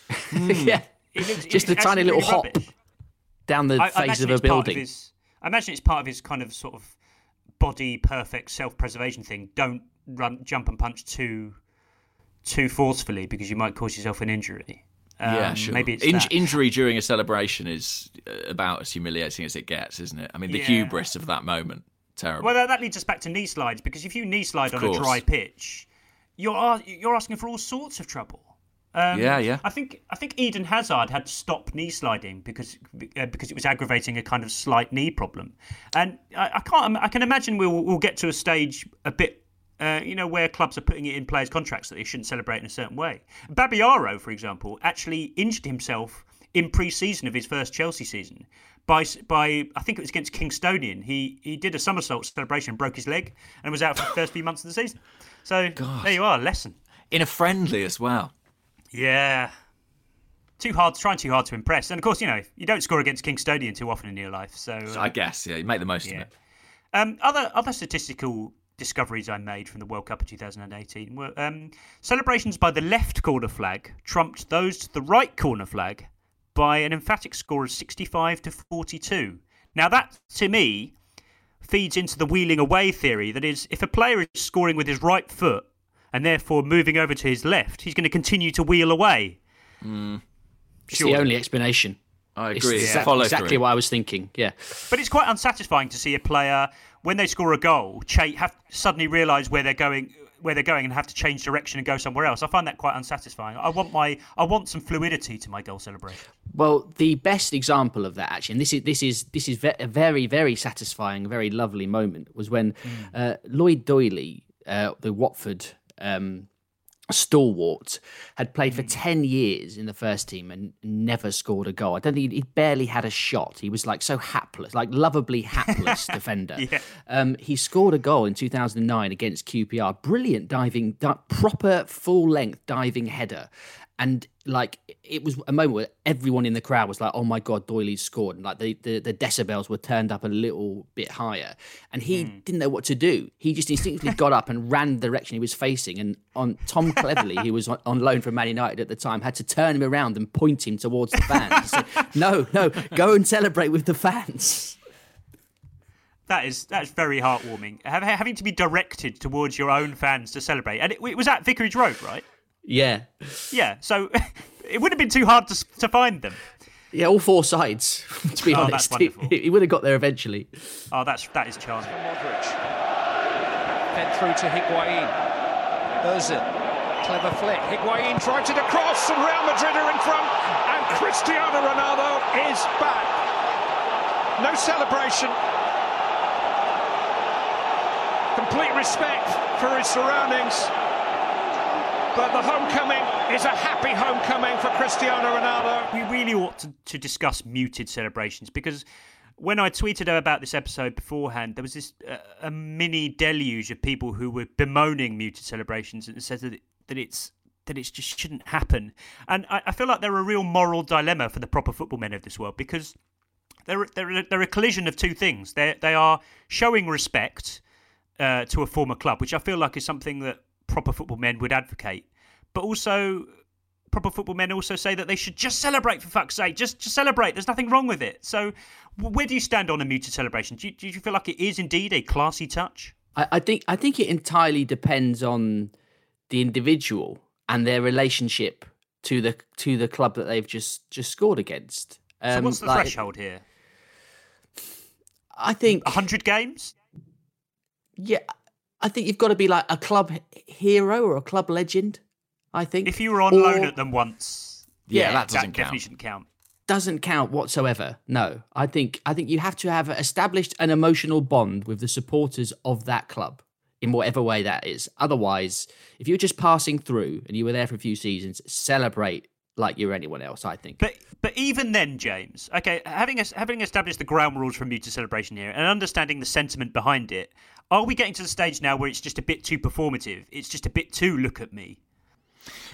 yeah, It looks, just a tiny little really hop rubbish. down the I- I face imagine of a building. his, I imagine it's part of his kind of sort of body perfect self-preservation thing. Don't run, jump and punch too too forcefully because you might cause yourself an injury. yeah, Um, sure. Maybe it's In- injury during a celebration is uh, about as humiliating as it gets, isn't it? I mean, the Yeah. hubris of that moment, terrible. Well, that, that leads us back to knee slides because if you knee slide Of on a dry pitch, you're you're asking for all sorts of trouble. Um, Yeah, yeah. I think I think Eden Hazard had to stop knee sliding because uh, because it was aggravating a kind of slight knee problem, and I, I can't I can imagine we'll we'll get to a stage a bit. Uh, you know where clubs are putting it in players' contracts that they shouldn't celebrate in a certain way. Babayaro, for example, actually injured himself in pre-season of his first Chelsea season by by I think it was against Kingstonian. He he did a somersault celebration, broke his leg, and was out for the first few months of the season. So there you are, lesson. In a friendly as well. Yeah. Too hard, trying too hard to impress. And of course, you know, you don't score against Kingstonian too often in your life. So, uh, I guess, yeah, you make the most yeah. of it. Um, other other statistical discoveries I made from the World Cup of 2018 were um, celebrations by the left corner flag trumped those to the right corner flag by an emphatic score of 65 to 42. Now that to me feeds into the wheeling away theory. That is, if a player is scoring with his right foot and therefore moving over to his left, he's going to continue to wheel away. It's Sure. the only explanation. I agree. It's exact- follow exactly through. what I was thinking. Yeah. But it's quite unsatisfying to see a player when they score a goal, cha- have suddenly realise where they're going, where they're going, and have to change direction and go somewhere else. I find that quite unsatisfying. I want my, I want some fluidity to my goal celebration. Well, the best example of that, actually, and this is this is this is ve- a very very satisfying, very lovely moment, was when uh, Lloyd Doyley, uh, the Watford um, stalwart, had played for ten years in the first team and never scored a goal. I don't think he, he barely had a shot. He was like so hapless, like lovably hapless defender. Yeah. Um, he scored a goal in 2009 against QPR. Brilliant diving, di- proper full length diving header. And like it was a moment where everyone in the crowd was like, "Oh my god, Doyley's scored!" And like the, the, the decibels were turned up a little bit higher, and he hmm. didn't know what to do. He just instinctively got up and ran the direction he was facing. And on Tom Cleverley, he was on, on loan from Man United at the time, had to turn him around and point him towards the fans. Said, "No, no, go and celebrate with the fans." That is that's very heartwarming. Having to be directed towards your own fans to celebrate, and it, it was at Vicarage Road, right? Yeah, Yeah, so it wouldn't have been too hard to to find them. yeah, all four sides. To be Oh, honest, that's he, he would have got there eventually. Oh, that's that is charming. Modric. Fed through to Higuain. Ozil. Clever flick. Higuain tried to the cross, and Real Madrid are in front. And Cristiano Ronaldo is back. No celebration. Complete respect for his surroundings. But the homecoming is a happy homecoming for Cristiano Ronaldo. We really ought to, to discuss muted celebrations because when I tweeted about this episode beforehand, there was this uh, a mini deluge of people who were bemoaning muted celebrations and said that it, that it's that it just shouldn't happen. And I, I feel like they're a real moral dilemma for the proper football men of this world because they're they're, they're a collision of two things. They they are showing respect uh, to a former club, which I feel like is something that proper football men would advocate, but also proper football men also say that they should just celebrate for fuck's sake, just just celebrate. There's nothing wrong with it. So, where do you stand on a muted celebration? Do you, do you feel like it is indeed a classy touch? I, I think I think it entirely depends on the individual and their relationship to the to the club that they've just just scored against. so, Um, what's the like, threshold here? I think hundred games. Yeah, I think you've got to be like a club hero or a club legend. I think If you were on Or- loan at them once, Yeah, that doesn't definitely count. shouldn't count. doesn't count whatsoever. No, I think I think you have to have established an emotional bond with the supporters of that club in whatever way that is. Otherwise, if you're just passing through and you were there for a few seasons, celebrate like you're anyone else. I think. But but even then, James, okay, having es- having established the ground rules for muted celebration here and understanding the sentiment behind it, are we getting to the stage now where it's just a bit too performative? It's just a bit too look at me.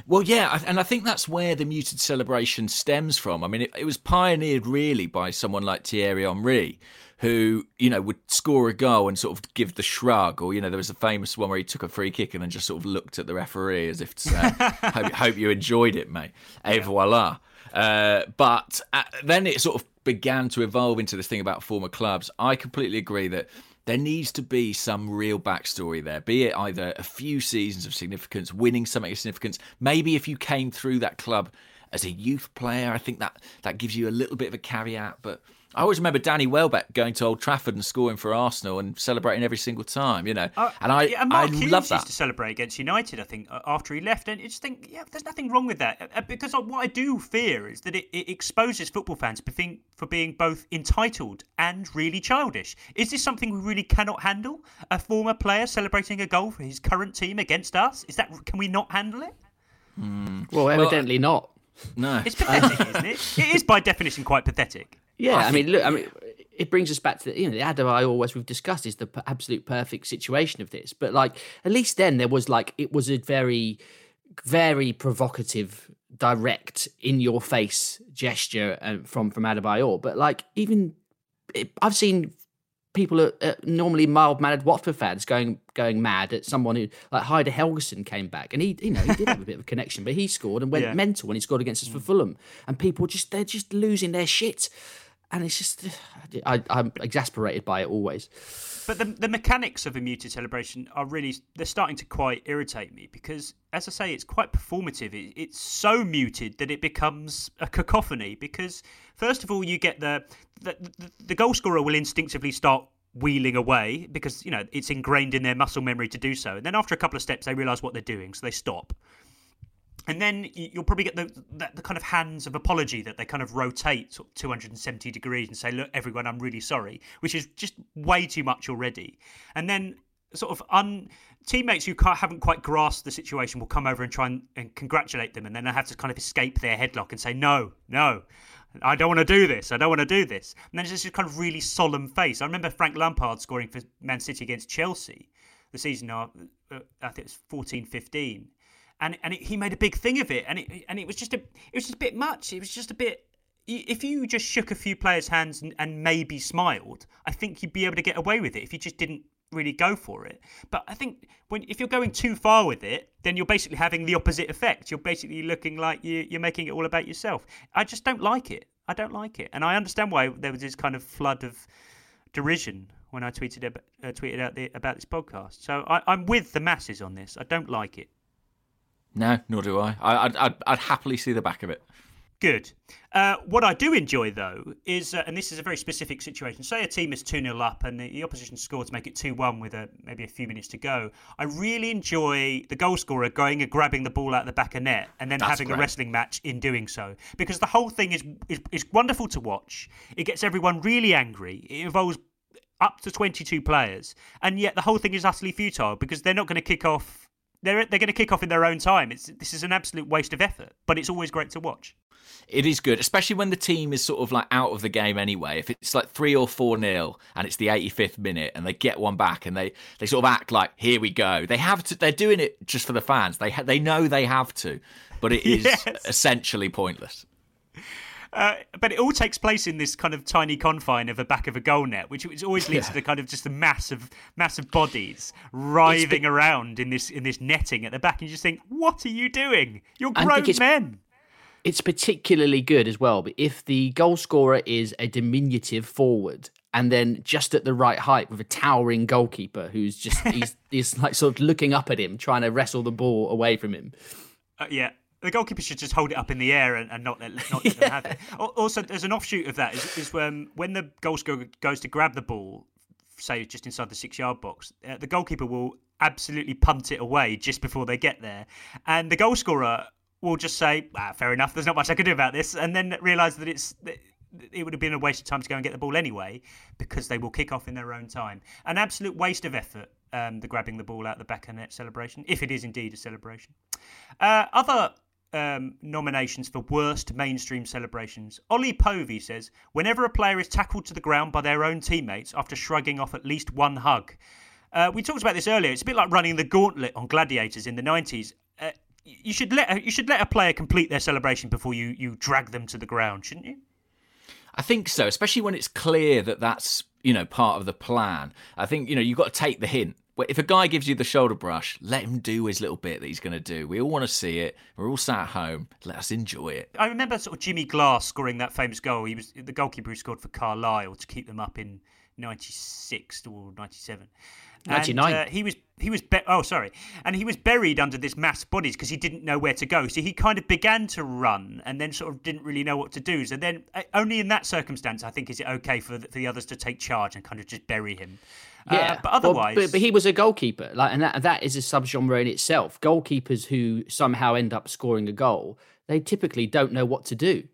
Well, yeah, and I think that's where the muted celebration stems from. I mean, it, it was pioneered really by someone like Thierry Henry, who you know would score a goal and sort of give the shrug, or you know, there was a famous one where he took a free kick and then just sort of looked at the referee as if to say, "Hope, hope you enjoyed it, mate." Et voila. Uh, but uh, then it sort of began to evolve into this thing about former clubs. I completely agree that there needs to be some real backstory there, be it either a few seasons of significance, winning something of significance. Maybe if you came through that club as a youth player, I think that that gives you a little bit of a caveat. But I always remember Danny Welbeck going to Old Trafford and scoring for Arsenal and celebrating every single time, you know. and I, yeah, and I Mark Hughes love used to celebrate against United. I think uh, after he left, and you just think, yeah, there's nothing wrong with that. Uh, Because what I do fear is that it, it exposes football fans for being, for being both entitled and really childish. Is this something we really cannot handle? A former player celebrating a goal for his current team against us? Is that can we not handle it? Well, evidently not. No, It's pathetic, isn't it? It is by definition quite pathetic. Yeah, I, mean, look, I mean, it brings us back to the, you know the Adebayor, always we've discussed, is the p- absolute perfect situation of this. But like, at least then there was like it was a very, very provocative, direct, in your face gesture uh, from from Adebayor. But like, even it, I've seen people are uh, normally mild mannered Watford fans going going mad at someone who like Heidar Helguson came back and he you know he did have a bit of a connection, but he scored and went Yeah. mental when he scored against us for Fulham, and people just they're just losing their shit, and it's just I, I'm exasperated by it always. But the the mechanics of a muted celebration are really they're starting to quite irritate me because, as I say, it's quite performative. It, it's so muted that it becomes a cacophony. Because first of all, you get the the, the the goal scorer will instinctively start wheeling away because you know it's ingrained in their muscle memory to do so, and then after a couple of steps, they realise what they're doing, so they stop. And then you'll probably get the, the, the kind of hands of apology that they kind of rotate sort of 270 degrees and say, "Look, everyone, I'm really sorry," which is just way too much already. And then sort of un teammates who haven't quite grasped the situation will come over and try and, and congratulate them, and then they have to kind of escape their headlock and say, "No, no." I don't want to do this. I don't want to do this. And then it's this kind of really solemn face. I remember Frank Lampard scoring for Man City against Chelsea the season, uh, I think it was 14 15 and and it, he made a big thing of it, and it and it was just a it was just a bit much. It was just a bit. If you just shook a few players' hands and, and maybe smiled, I think you'd be able to get away with it. If you just didn't really go for it. But I think when if you're going too far with it, then you're basically having the opposite effect. You're basically looking like you, you're making it all about yourself. I just don't like it. I don't like it, and I understand why there was this kind of flood of derision when I tweeted about, uh, tweeted out the, about this podcast. So I, I'm with the masses on this. I don't like it. No, nor do I. I would I'd, I'd happily see the back of it. Good. Uh, what I do enjoy, though, is, uh, and this is a very specific situation, say a team is 2 0 up and the, the opposition score to make it 2 1 with a, maybe a few minutes to go. I really enjoy the goal scorer going and grabbing the ball out of the back of net and then That's having great. a wrestling match in doing so. Because the whole thing is, is, is wonderful to watch. It gets everyone really angry. It involves up to 22 players. And yet the whole thing is utterly futile because they're not going to kick off they're they're going to kick off in their own time. It's this is an absolute waste of effort, but it's always great to watch. It is good, especially when the team is sort of like out of the game anyway. If it's like three or four nil and it's the 85th minute and they get one back and they, they sort of act like here we go. They have to. They're doing it just for the fans. They ha- they know they have to, but it is Yes. essentially pointless. Uh, but it all takes place in this kind of tiny confine of the back of a goal net, which, always leads Yeah. to the kind of just a mass of massive bodies writhing around in this in this netting at the back, and you just think, what are you doing? You're grown it's- men. It's particularly good as well. But if the goal scorer is a diminutive forward and then just at the right height with a towering goalkeeper who's just he's, he's like sort of looking up at him, trying to wrestle the ball away from him. Uh, yeah. The goalkeeper should just hold it up in the air and, and not let, not let them have it. Also, there's an offshoot of that is, is when when the goal scorer goes to grab the ball, say just inside the six yard box, uh, the goalkeeper will absolutely punt it away just before they get there, and the goal scorer will just say, ah, "Fair enough. There's not much I can do about this," and then realise that it's that it would have been a waste of time to go and get the ball anyway because they will kick off in their own time. An absolute waste of effort. Um, the grabbing the ball out of the back of net celebration, if it is indeed a celebration. Uh, other um, nominations for worst mainstream celebrations. Ollie Povey says, whenever a player is tackled to the ground by their own teammates after shrugging off at least one hug. Uh, we talked about this earlier. It's a bit like running the gauntlet on gladiators in the 90s. Uh, you should let you should let a player complete their celebration before you, you drag them to the ground, shouldn't you? I think so, especially when it's clear that that's you know part of the plan. I think you know you've got to take the hint. If a guy gives you the shoulder brush, let him do his little bit that he's going to do. We all want to see it. We're all sat at home. Let us enjoy it. I remember sort of Jimmy Glass scoring that famous goal. He was the goalkeeper who scored for Carlisle to keep them up in '96 or '97. 99. And, uh, he was he was be- oh sorry, and he was buried under this mass of bodies because he didn't know where to go. So he kind of began to run and then sort of didn't really know what to do. So then uh, only in that circumstance, I think, is it okay for the, for the others to take charge and kind of just bury him. Uh, Yeah, but Well, otherwise, but, but he was a goalkeeper, like, and that that is a subgenre in itself. Goalkeepers who somehow end up scoring a goal, they typically don't know what to do.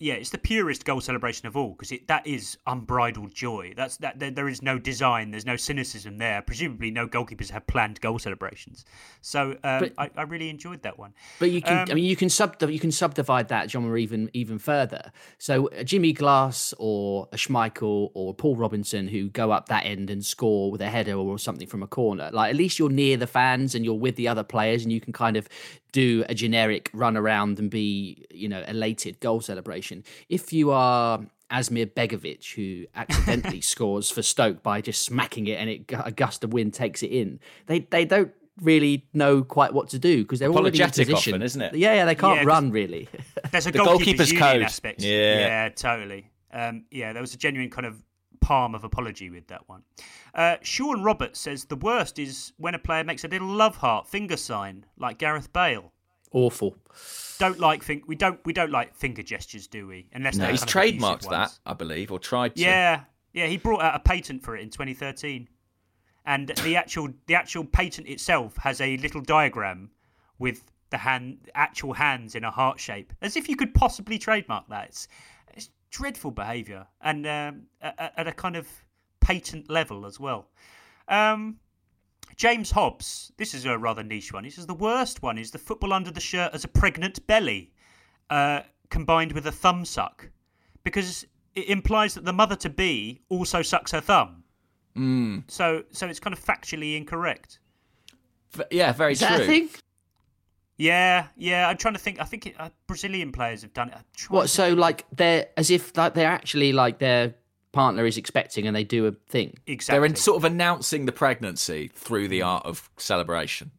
Yeah, it's the purest goal celebration of all because that is unbridled joy. That's that there, there is no design, there's no cynicism there. Presumably, no goalkeepers have planned goal celebrations. So um, But- I, I really enjoyed that one. But you can, Um, I mean, you can sub you can subdivide that genre even even further. So a Jimmy Glass or a Schmeichel or Paul Robinson who go up that end and score with a header or something from a corner. Like at least you're near the fans and you're with the other players and you can kind of do a generic run around and be you know elated goal celebration. If you are Asmir Begovic, who accidentally scores for Stoke by just smacking it and it a gust of wind takes it in, they they don't really know quite what to do because they're already in Apologetic position. often, isn't it? Yeah, yeah, they can't Yeah, 'cause- run really. There's a The goalkeeper's, goalkeeper's code. aspect. Yeah. yeah, totally. Um, yeah, there was a genuine kind of palm of apology with that one. Uh, Sean Roberts says the worst is when a player makes a little love heart finger sign like Gareth Bale. Awful. Don't like fin- we don't we don't like finger gestures, do we? Unless No, he's kind of abusive trademarked that. I believe, or tried to. Yeah, yeah, he brought out a patent for it in 2013, and the actual the actual patent itself has a little diagram with the hand, actual hands in a heart shape, as if you could possibly trademark that. It's, it's dreadful behaviour and um, at, at a kind of patent level as well. Um, James Hobbs, this is a rather niche one. He says the worst one is the football under the shirt as a pregnant belly, uh, combined with a thumb suck, because it implies that the mother to be also sucks her thumb. Mm. So, so it's kind of factually incorrect. V- yeah, very Is true. that a thing? Yeah, yeah. I'm trying to think. I think it, uh, Brazilian players have done it. What? to So like they're as if like they're actually like their partner is expecting and they do a thing. Exactly. They're in, sort of announcing the pregnancy through the art of celebration.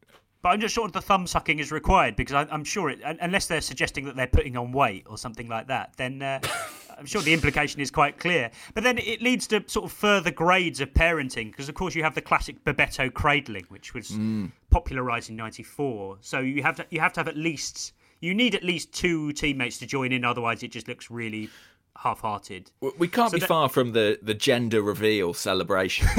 But I'm just sure the thumb sucking is required because I, I'm sure it, unless they're suggesting that they're putting on weight or something like that, then uh, I'm sure the implication is quite clear. But then it leads to sort of further grades of parenting because, of course, you have the classic Bebeto cradling, which was popularised in '94. So you have to you have to have at least you need at least two teammates to join in, otherwise it just looks really half-hearted. We can't So be that- far from the, the gender reveal celebration.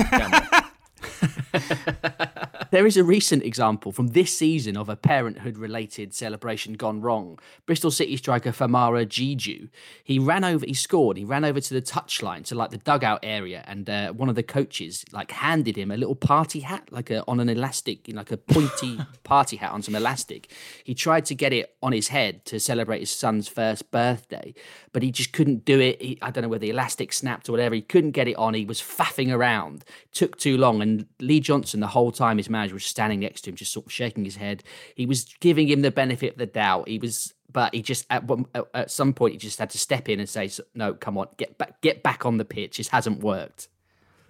There is a recent example from this season of a parenthood related celebration gone wrong. Bristol City striker Famara Diédhiou, he ran over, he scored, he ran over to the touchline, to like the dugout area, and uh, one of the coaches like handed him a little party hat, like a, on an elastic, you know, like a pointy party hat on some elastic. He tried to get it on his head to celebrate his son's first birthday, but he just couldn't do it. He, I don't know whether the elastic snapped or whatever. He couldn't get it on. He was faffing around. Took too long. And Lee Johnson, the whole time his manager was standing next to him, just sort of shaking his head. He was giving him the benefit of the doubt. He was, but he just at, one- at- at some point he just had to step in and say, "No, come on, get back, get back on the pitch. This hasn't worked."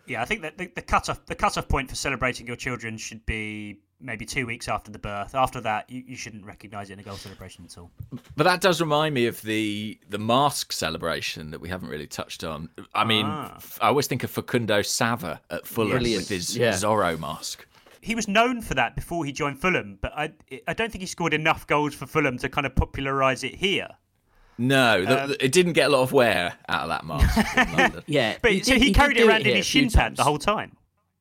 Yeah, I think that the, the cutoff the cutoff point for celebrating your children should be maybe two weeks after the birth. After that, you, you shouldn't recognise it in a goal celebration at all. But that does remind me of the the mask celebration that we haven't really touched on. I mean, Ah. f- I always think of Facundo Sava at Fulham Brilliant. with his Yeah. Zorro mask. He was known for that before he joined Fulham, but I I don't think he scored enough goals for Fulham to kind of popularise it here. No, the, Um, it didn't get a lot of wear out of that mask. Yeah, But he so did- he, did carried it do around in his a few shin pad times. the whole time.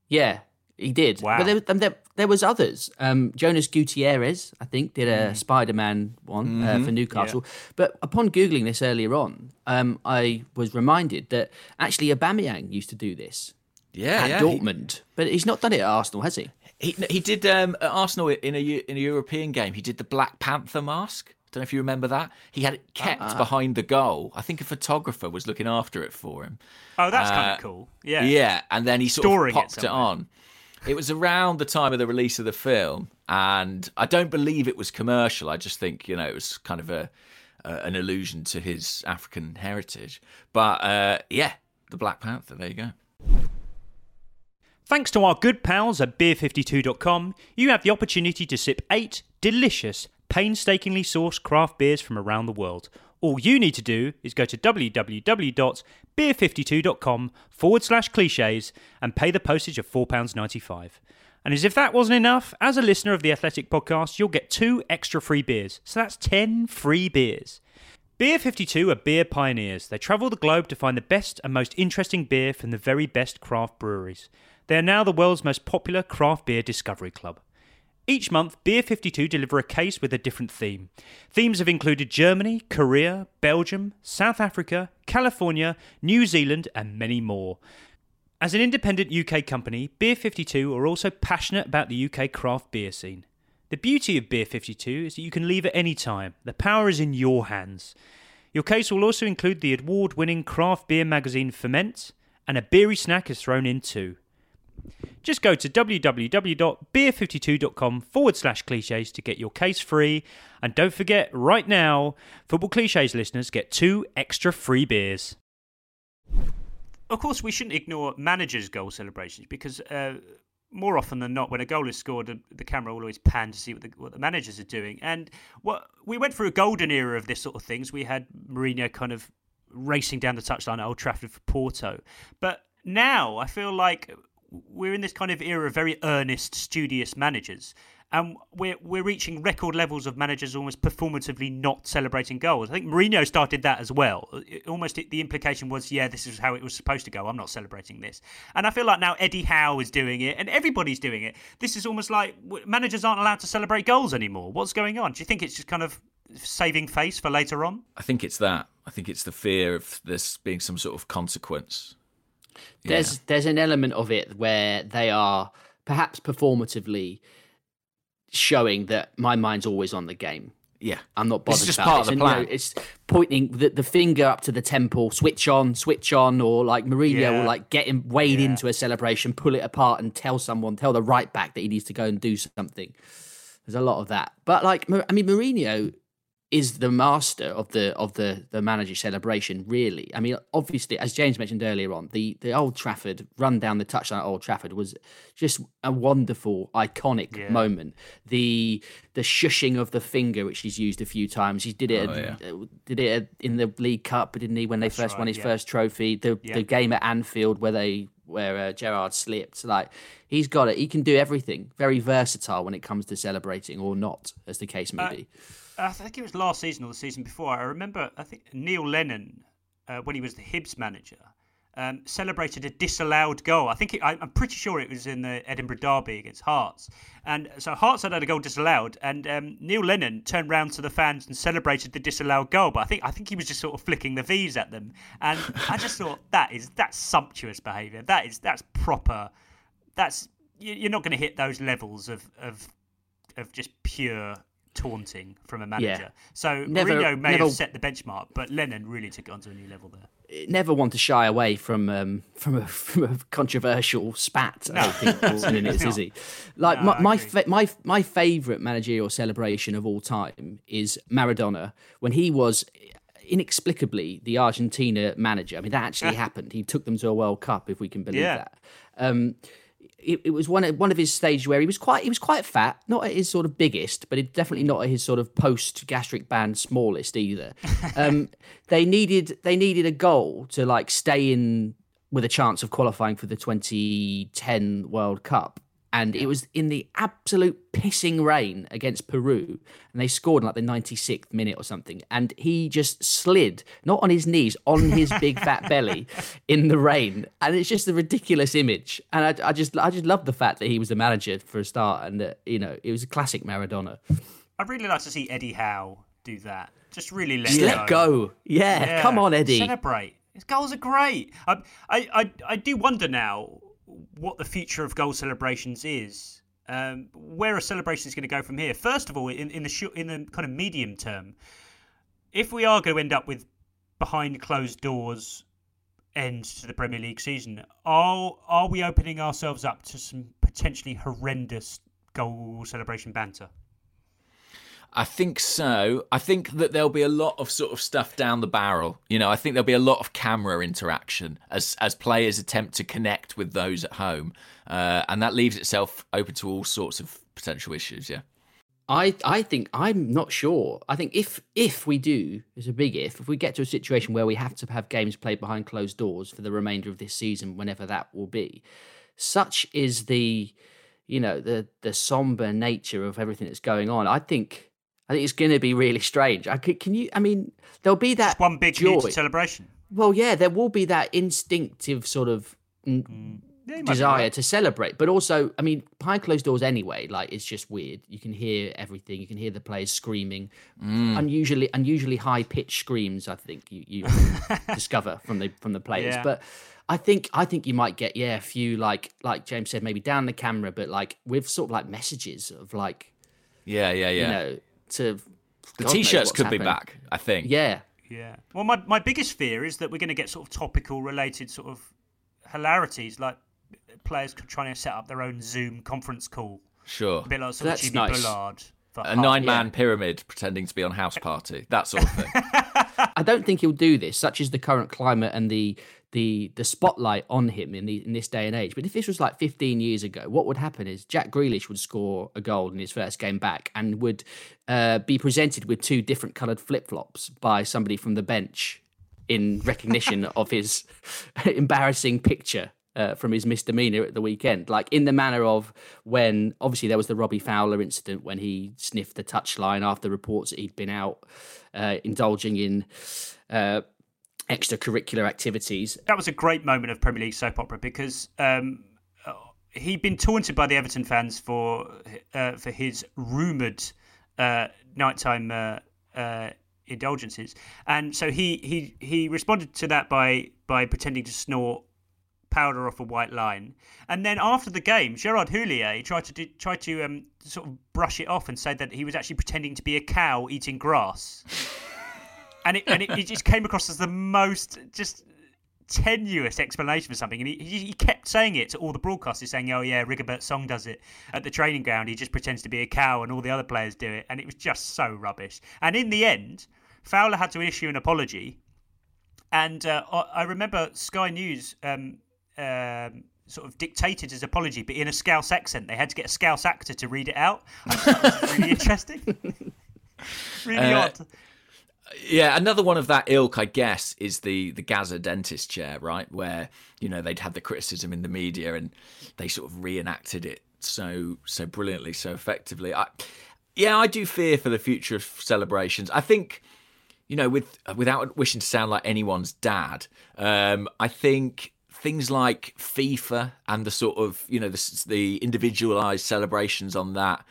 Yeah, he did. Wow. But there, and there, there was others. Um, Jonas Gutierrez, I think, did Mm. a Spider-Man one Mm-hmm. uh, for Newcastle. But upon googling this earlier on, um, I was reminded that actually Aubameyang used to do this yeah, at yeah. He, Dortmund, but he's not done it at Arsenal, has he? He, he did um, at Arsenal in a in a European game. He did the Black Panther mask. I Don't know if you remember that. He had it kept Ah. behind the goal. I think a photographer was looking after it for him. Oh, that's kind Uh, of cool. Yeah. Yeah, and then he sort Storing of popped it, somewhere. on. It was around the time of the release of the film, and I don't believe it was commercial. I just think you know it was kind of a uh, an allusion to his African heritage. But uh, yeah, the Black Panther. There you go. Thanks to our good pals at beer52.com, you have the opportunity to sip eight delicious, painstakingly sourced craft beers from around the world. All you need to do is go to www.beer52.com forward slash cliches and pay the postage of £4.95. And as if that wasn't enough, as a listener of the Athletic Podcast, you'll get two extra free beers. So that's 10 free beers. Beer 52 are beer pioneers. They travel the globe to find the best and most interesting beer from the very best craft breweries. They are now the world's most popular craft beer discovery club. Each month, Beer 52 deliver a case with a different theme. Themes have included Germany, Korea, Belgium, South Africa, California, New Zealand, and many more. As an independent UK company, Beer 52 are also passionate about the UK craft beer scene. The beauty of Beer 52 is that you can leave at any time. The power is in your hands. Your case will also include the award winning craft beer magazine Ferment, and a beery snack is thrown in too. Just go to www.beer52.com forward slash cliches to get your case free. And don't forget, right now, Football Cliches listeners get two extra free beers. Of course, we shouldn't ignore managers' goal celebrations because uh, more often than not, when a goal is scored, the, camera will always pan to see what the, what the managers are doing. And what we went through a golden era of this sort of things. We had Mourinho kind of racing down the touchline at Old Trafford for Porto, but now I feel like we're in this kind of era of very earnest, studious managers. and we're we're reaching record levels of managers almost performatively not celebrating goals. I think Mourinho started that as well. It, almost it, the implication was, yeah, this is how it was supposed to go. I'm not celebrating this, and I feel like now Eddie Howe is doing it, and everybody's doing it. This is almost like managers aren't allowed to celebrate goals anymore. What's going on? Do you think it's just kind of saving face for later on? I think it's that. I think it's the fear of this being some sort of consequence. There's yeah. there's an element of it where they are perhaps performatively showing that my mind's always on the game. Yeah, I'm not bothered. It's just about part it. of the plan. You know, it's pointing the, the finger up to the temple, switch on, switch on, or like Mourinho yeah. will like get him wade yeah. into a celebration, pull it apart, and tell someone, tell the right back that he needs to go and do something. There's a lot of that, but like I mean, Mourinho is the master of the of the the manager celebration really i mean obviously as james mentioned earlier on the the old trafford run down the touchline at old trafford was just a wonderful iconic yeah. moment the the shushing of the finger which he's used a few times he did it oh, yeah. Uh, did it in the league cup didn't he when they That's first right, won his yeah. first trophy the the game at anfield where they where uh, Gerrard slipped. Like he's got it. He can do everything. Very versatile when it comes to celebrating or not, as the case may uh, be. I think it was last season or the season before. I remember, I think Neil Lennon, uh, when he was the Hibs manager, um, celebrated a disallowed goal. I think it, I, am pretty sure it was in the Edinburgh Derby against Hearts, and so Hearts had had a goal disallowed, and um, Neil Lennon turned round to the fans and celebrated the disallowed goal. But I think I think he was just sort of flicking the V's at them, and I just thought that is that's sumptuous behaviour. That is that's proper. That's you're not going to hit those levels of of of just pure taunting from a manager. Yeah. So never, Mourinho may never, have set the benchmark, but Lennon really took it onto a new level there. Never want to shy away from um, from, a, from a controversial spat. No, I think in it, is he? Like no, my my, fa- my my favorite managerial celebration of all time is Maradona when he was inexplicably the Argentina manager. I mean, that actually happened. He took them to a World Cup, if we can believe yeah. that. Um, it, it, was one of, one of his stages where he was quite he was quite fat, not at his sort of biggest, but definitely not at his sort of post gastric band smallest either. um, they needed they needed a goal to like stay in with a chance of qualifying for the 2010 World Cup, and it was in the absolute pissing rain against Peru, and they scored in like the 96th minute or something, and he just slid, not on his knees, on his big fat belly in the rain, and it's just a ridiculous image, and I, I, just I just love the fact that he was the manager for a start, and that you know it was a classic Maradona. I'd really like to see Eddie Howe do that. Just really let just go. let go. Yeah, yeah, come on, Eddie. Celebrate. His goals are great. I, I, I, I do wonder now what the future of goal celebrations is. Um, where are celebrations going to go from here? First of all, in, in the sh- in the kind of medium term, if we are going to end up with behind closed doors end to the Premier League season, are are we opening ourselves up to some potentially horrendous goal celebration banter? I think so. I think that there'll be a lot of sort of stuff down the barrel. You know, I think there'll be a lot of camera interaction as as players attempt to connect with those at home, uh, and that leaves itself open to all sorts of potential issues. Yeah. I, I think I'm not sure. I think if if we do, it's a big if, if we get to a situation where we have to have games played behind closed doors for the remainder of this season, whenever that will be, such is the you know the the somber nature of everything that's going on. I think I think it's going to be really strange. I could, can you? I mean, there'll be that Just one big joy. celebration. Well, yeah, there will be that instinctive sort of mm. yeah, desire to celebrate, but also, I mean, behind closed doors anyway. Like it's just weird. You can hear everything. You can hear the players screaming, mm. unusually, unusually high pitched screams. I think you, you discover from the from the players, yeah. but. I think I think you might get yeah a few like like James said maybe down the camera but like with sort of like messages of like yeah yeah yeah you know to the God t-shirts could happened. be back. I think. Yeah. Yeah. Well, my my biggest fear is that we're going to get sort of topical related sort of hilarities, like players trying to set up their own Zoom conference call. Sure. A bit like sort That's of Jimmy nice. Bullard. A nine-man yeah. pyramid pretending to be on house party, that sort of thing. I don't think he'll do this. Such is the current climate and the the the spotlight on him in the in this day and age. But if this was like 15 years ago, what would happen is Jack Grealish would score a goal in his first game back and would uh, be presented with two different coloured flip flops by somebody from the bench in recognition of his embarrassing picture uh, from his misdemeanor at the weekend. Like in the manner of when, obviously, there was the Robbie Fowler incident when he sniffed the touchline after reports that he'd been out uh, indulging in. Uh, extracurricular activities. That was a great moment of Premier League soap opera because um, uh, he'd been taunted by the Everton fans for uh, for his rumoured uh, nighttime indulgences, and so he, he he responded to that by by pretending to snort powder off a white line, and then after the game, Gerard Houllier tried to do, tried to um, sort of brush it off and say that he was actually pretending to be a cow eating grass. and it and it, it, just came across as the most just tenuous explanation for something. And he, he kept saying it to all the broadcasters, saying, "Oh yeah, Rigobert Song does it at the training ground. He just pretends to be a cow, and all the other players do it." And it was just so rubbish. And in the end, Fowler had to issue an apology. And uh, I remember Sky News um, um, sort of dictated his apology, but in a Scouse accent. They had to get a Scouse actor to read it out. I thought that was really interesting. really uh, odd. Yeah, another one of that ilk, I guess, is the the Gazza dentist chair, right? Where you know they'd had the criticism in the media and they sort of reenacted it so so brilliantly, so effectively. I, yeah, I do fear for the future of celebrations. I think, you know, with without wishing to sound like anyone's dad, um, I think things like FIFA and the sort of you know the, the individualized celebrations on that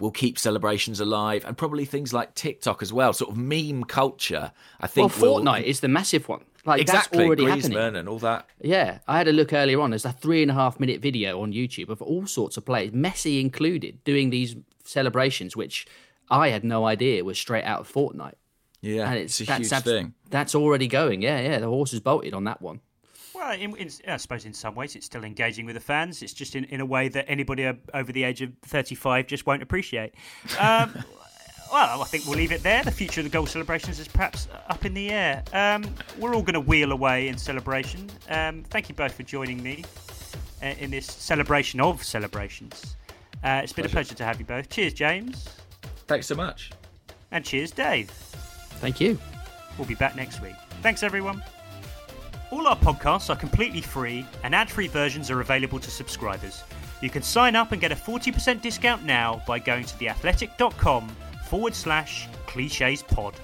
will keep celebrations alive, and probably things like TikTok as well. Sort of meme culture. I think. Well, Fortnite will... is the massive one. Like exactly, that's already Griezmann happening. and all that. Yeah, I had a look earlier on. There's a three and a half minute video on YouTube of all sorts of players, Messi included, doing these celebrations, which I had no idea was straight out of Fortnite. Yeah, and it's, it's a huge thing. That's already going. Yeah, yeah. The horse is bolted on that one. Well, in, in, I suppose in some ways it's still engaging with the fans. It's just in, in a way that anybody over the age of 35 just won't appreciate. Um, well, I think we'll leave it there. The future of the goal celebrations is perhaps up in the air. Um, we're all going to wheel away in celebration. Um, thank you both for joining me uh, in this celebration of celebrations. Uh, it's been pleasure. a pleasure to have you both. Cheers, James. Thanks so much. And cheers, Dave. Thank you. We'll be back next week. Thanks, everyone. All our podcasts are completely free, and ad free versions are available to subscribers. You can sign up and get a 40% discount now by going to theathletic.com forward slash cliches pod.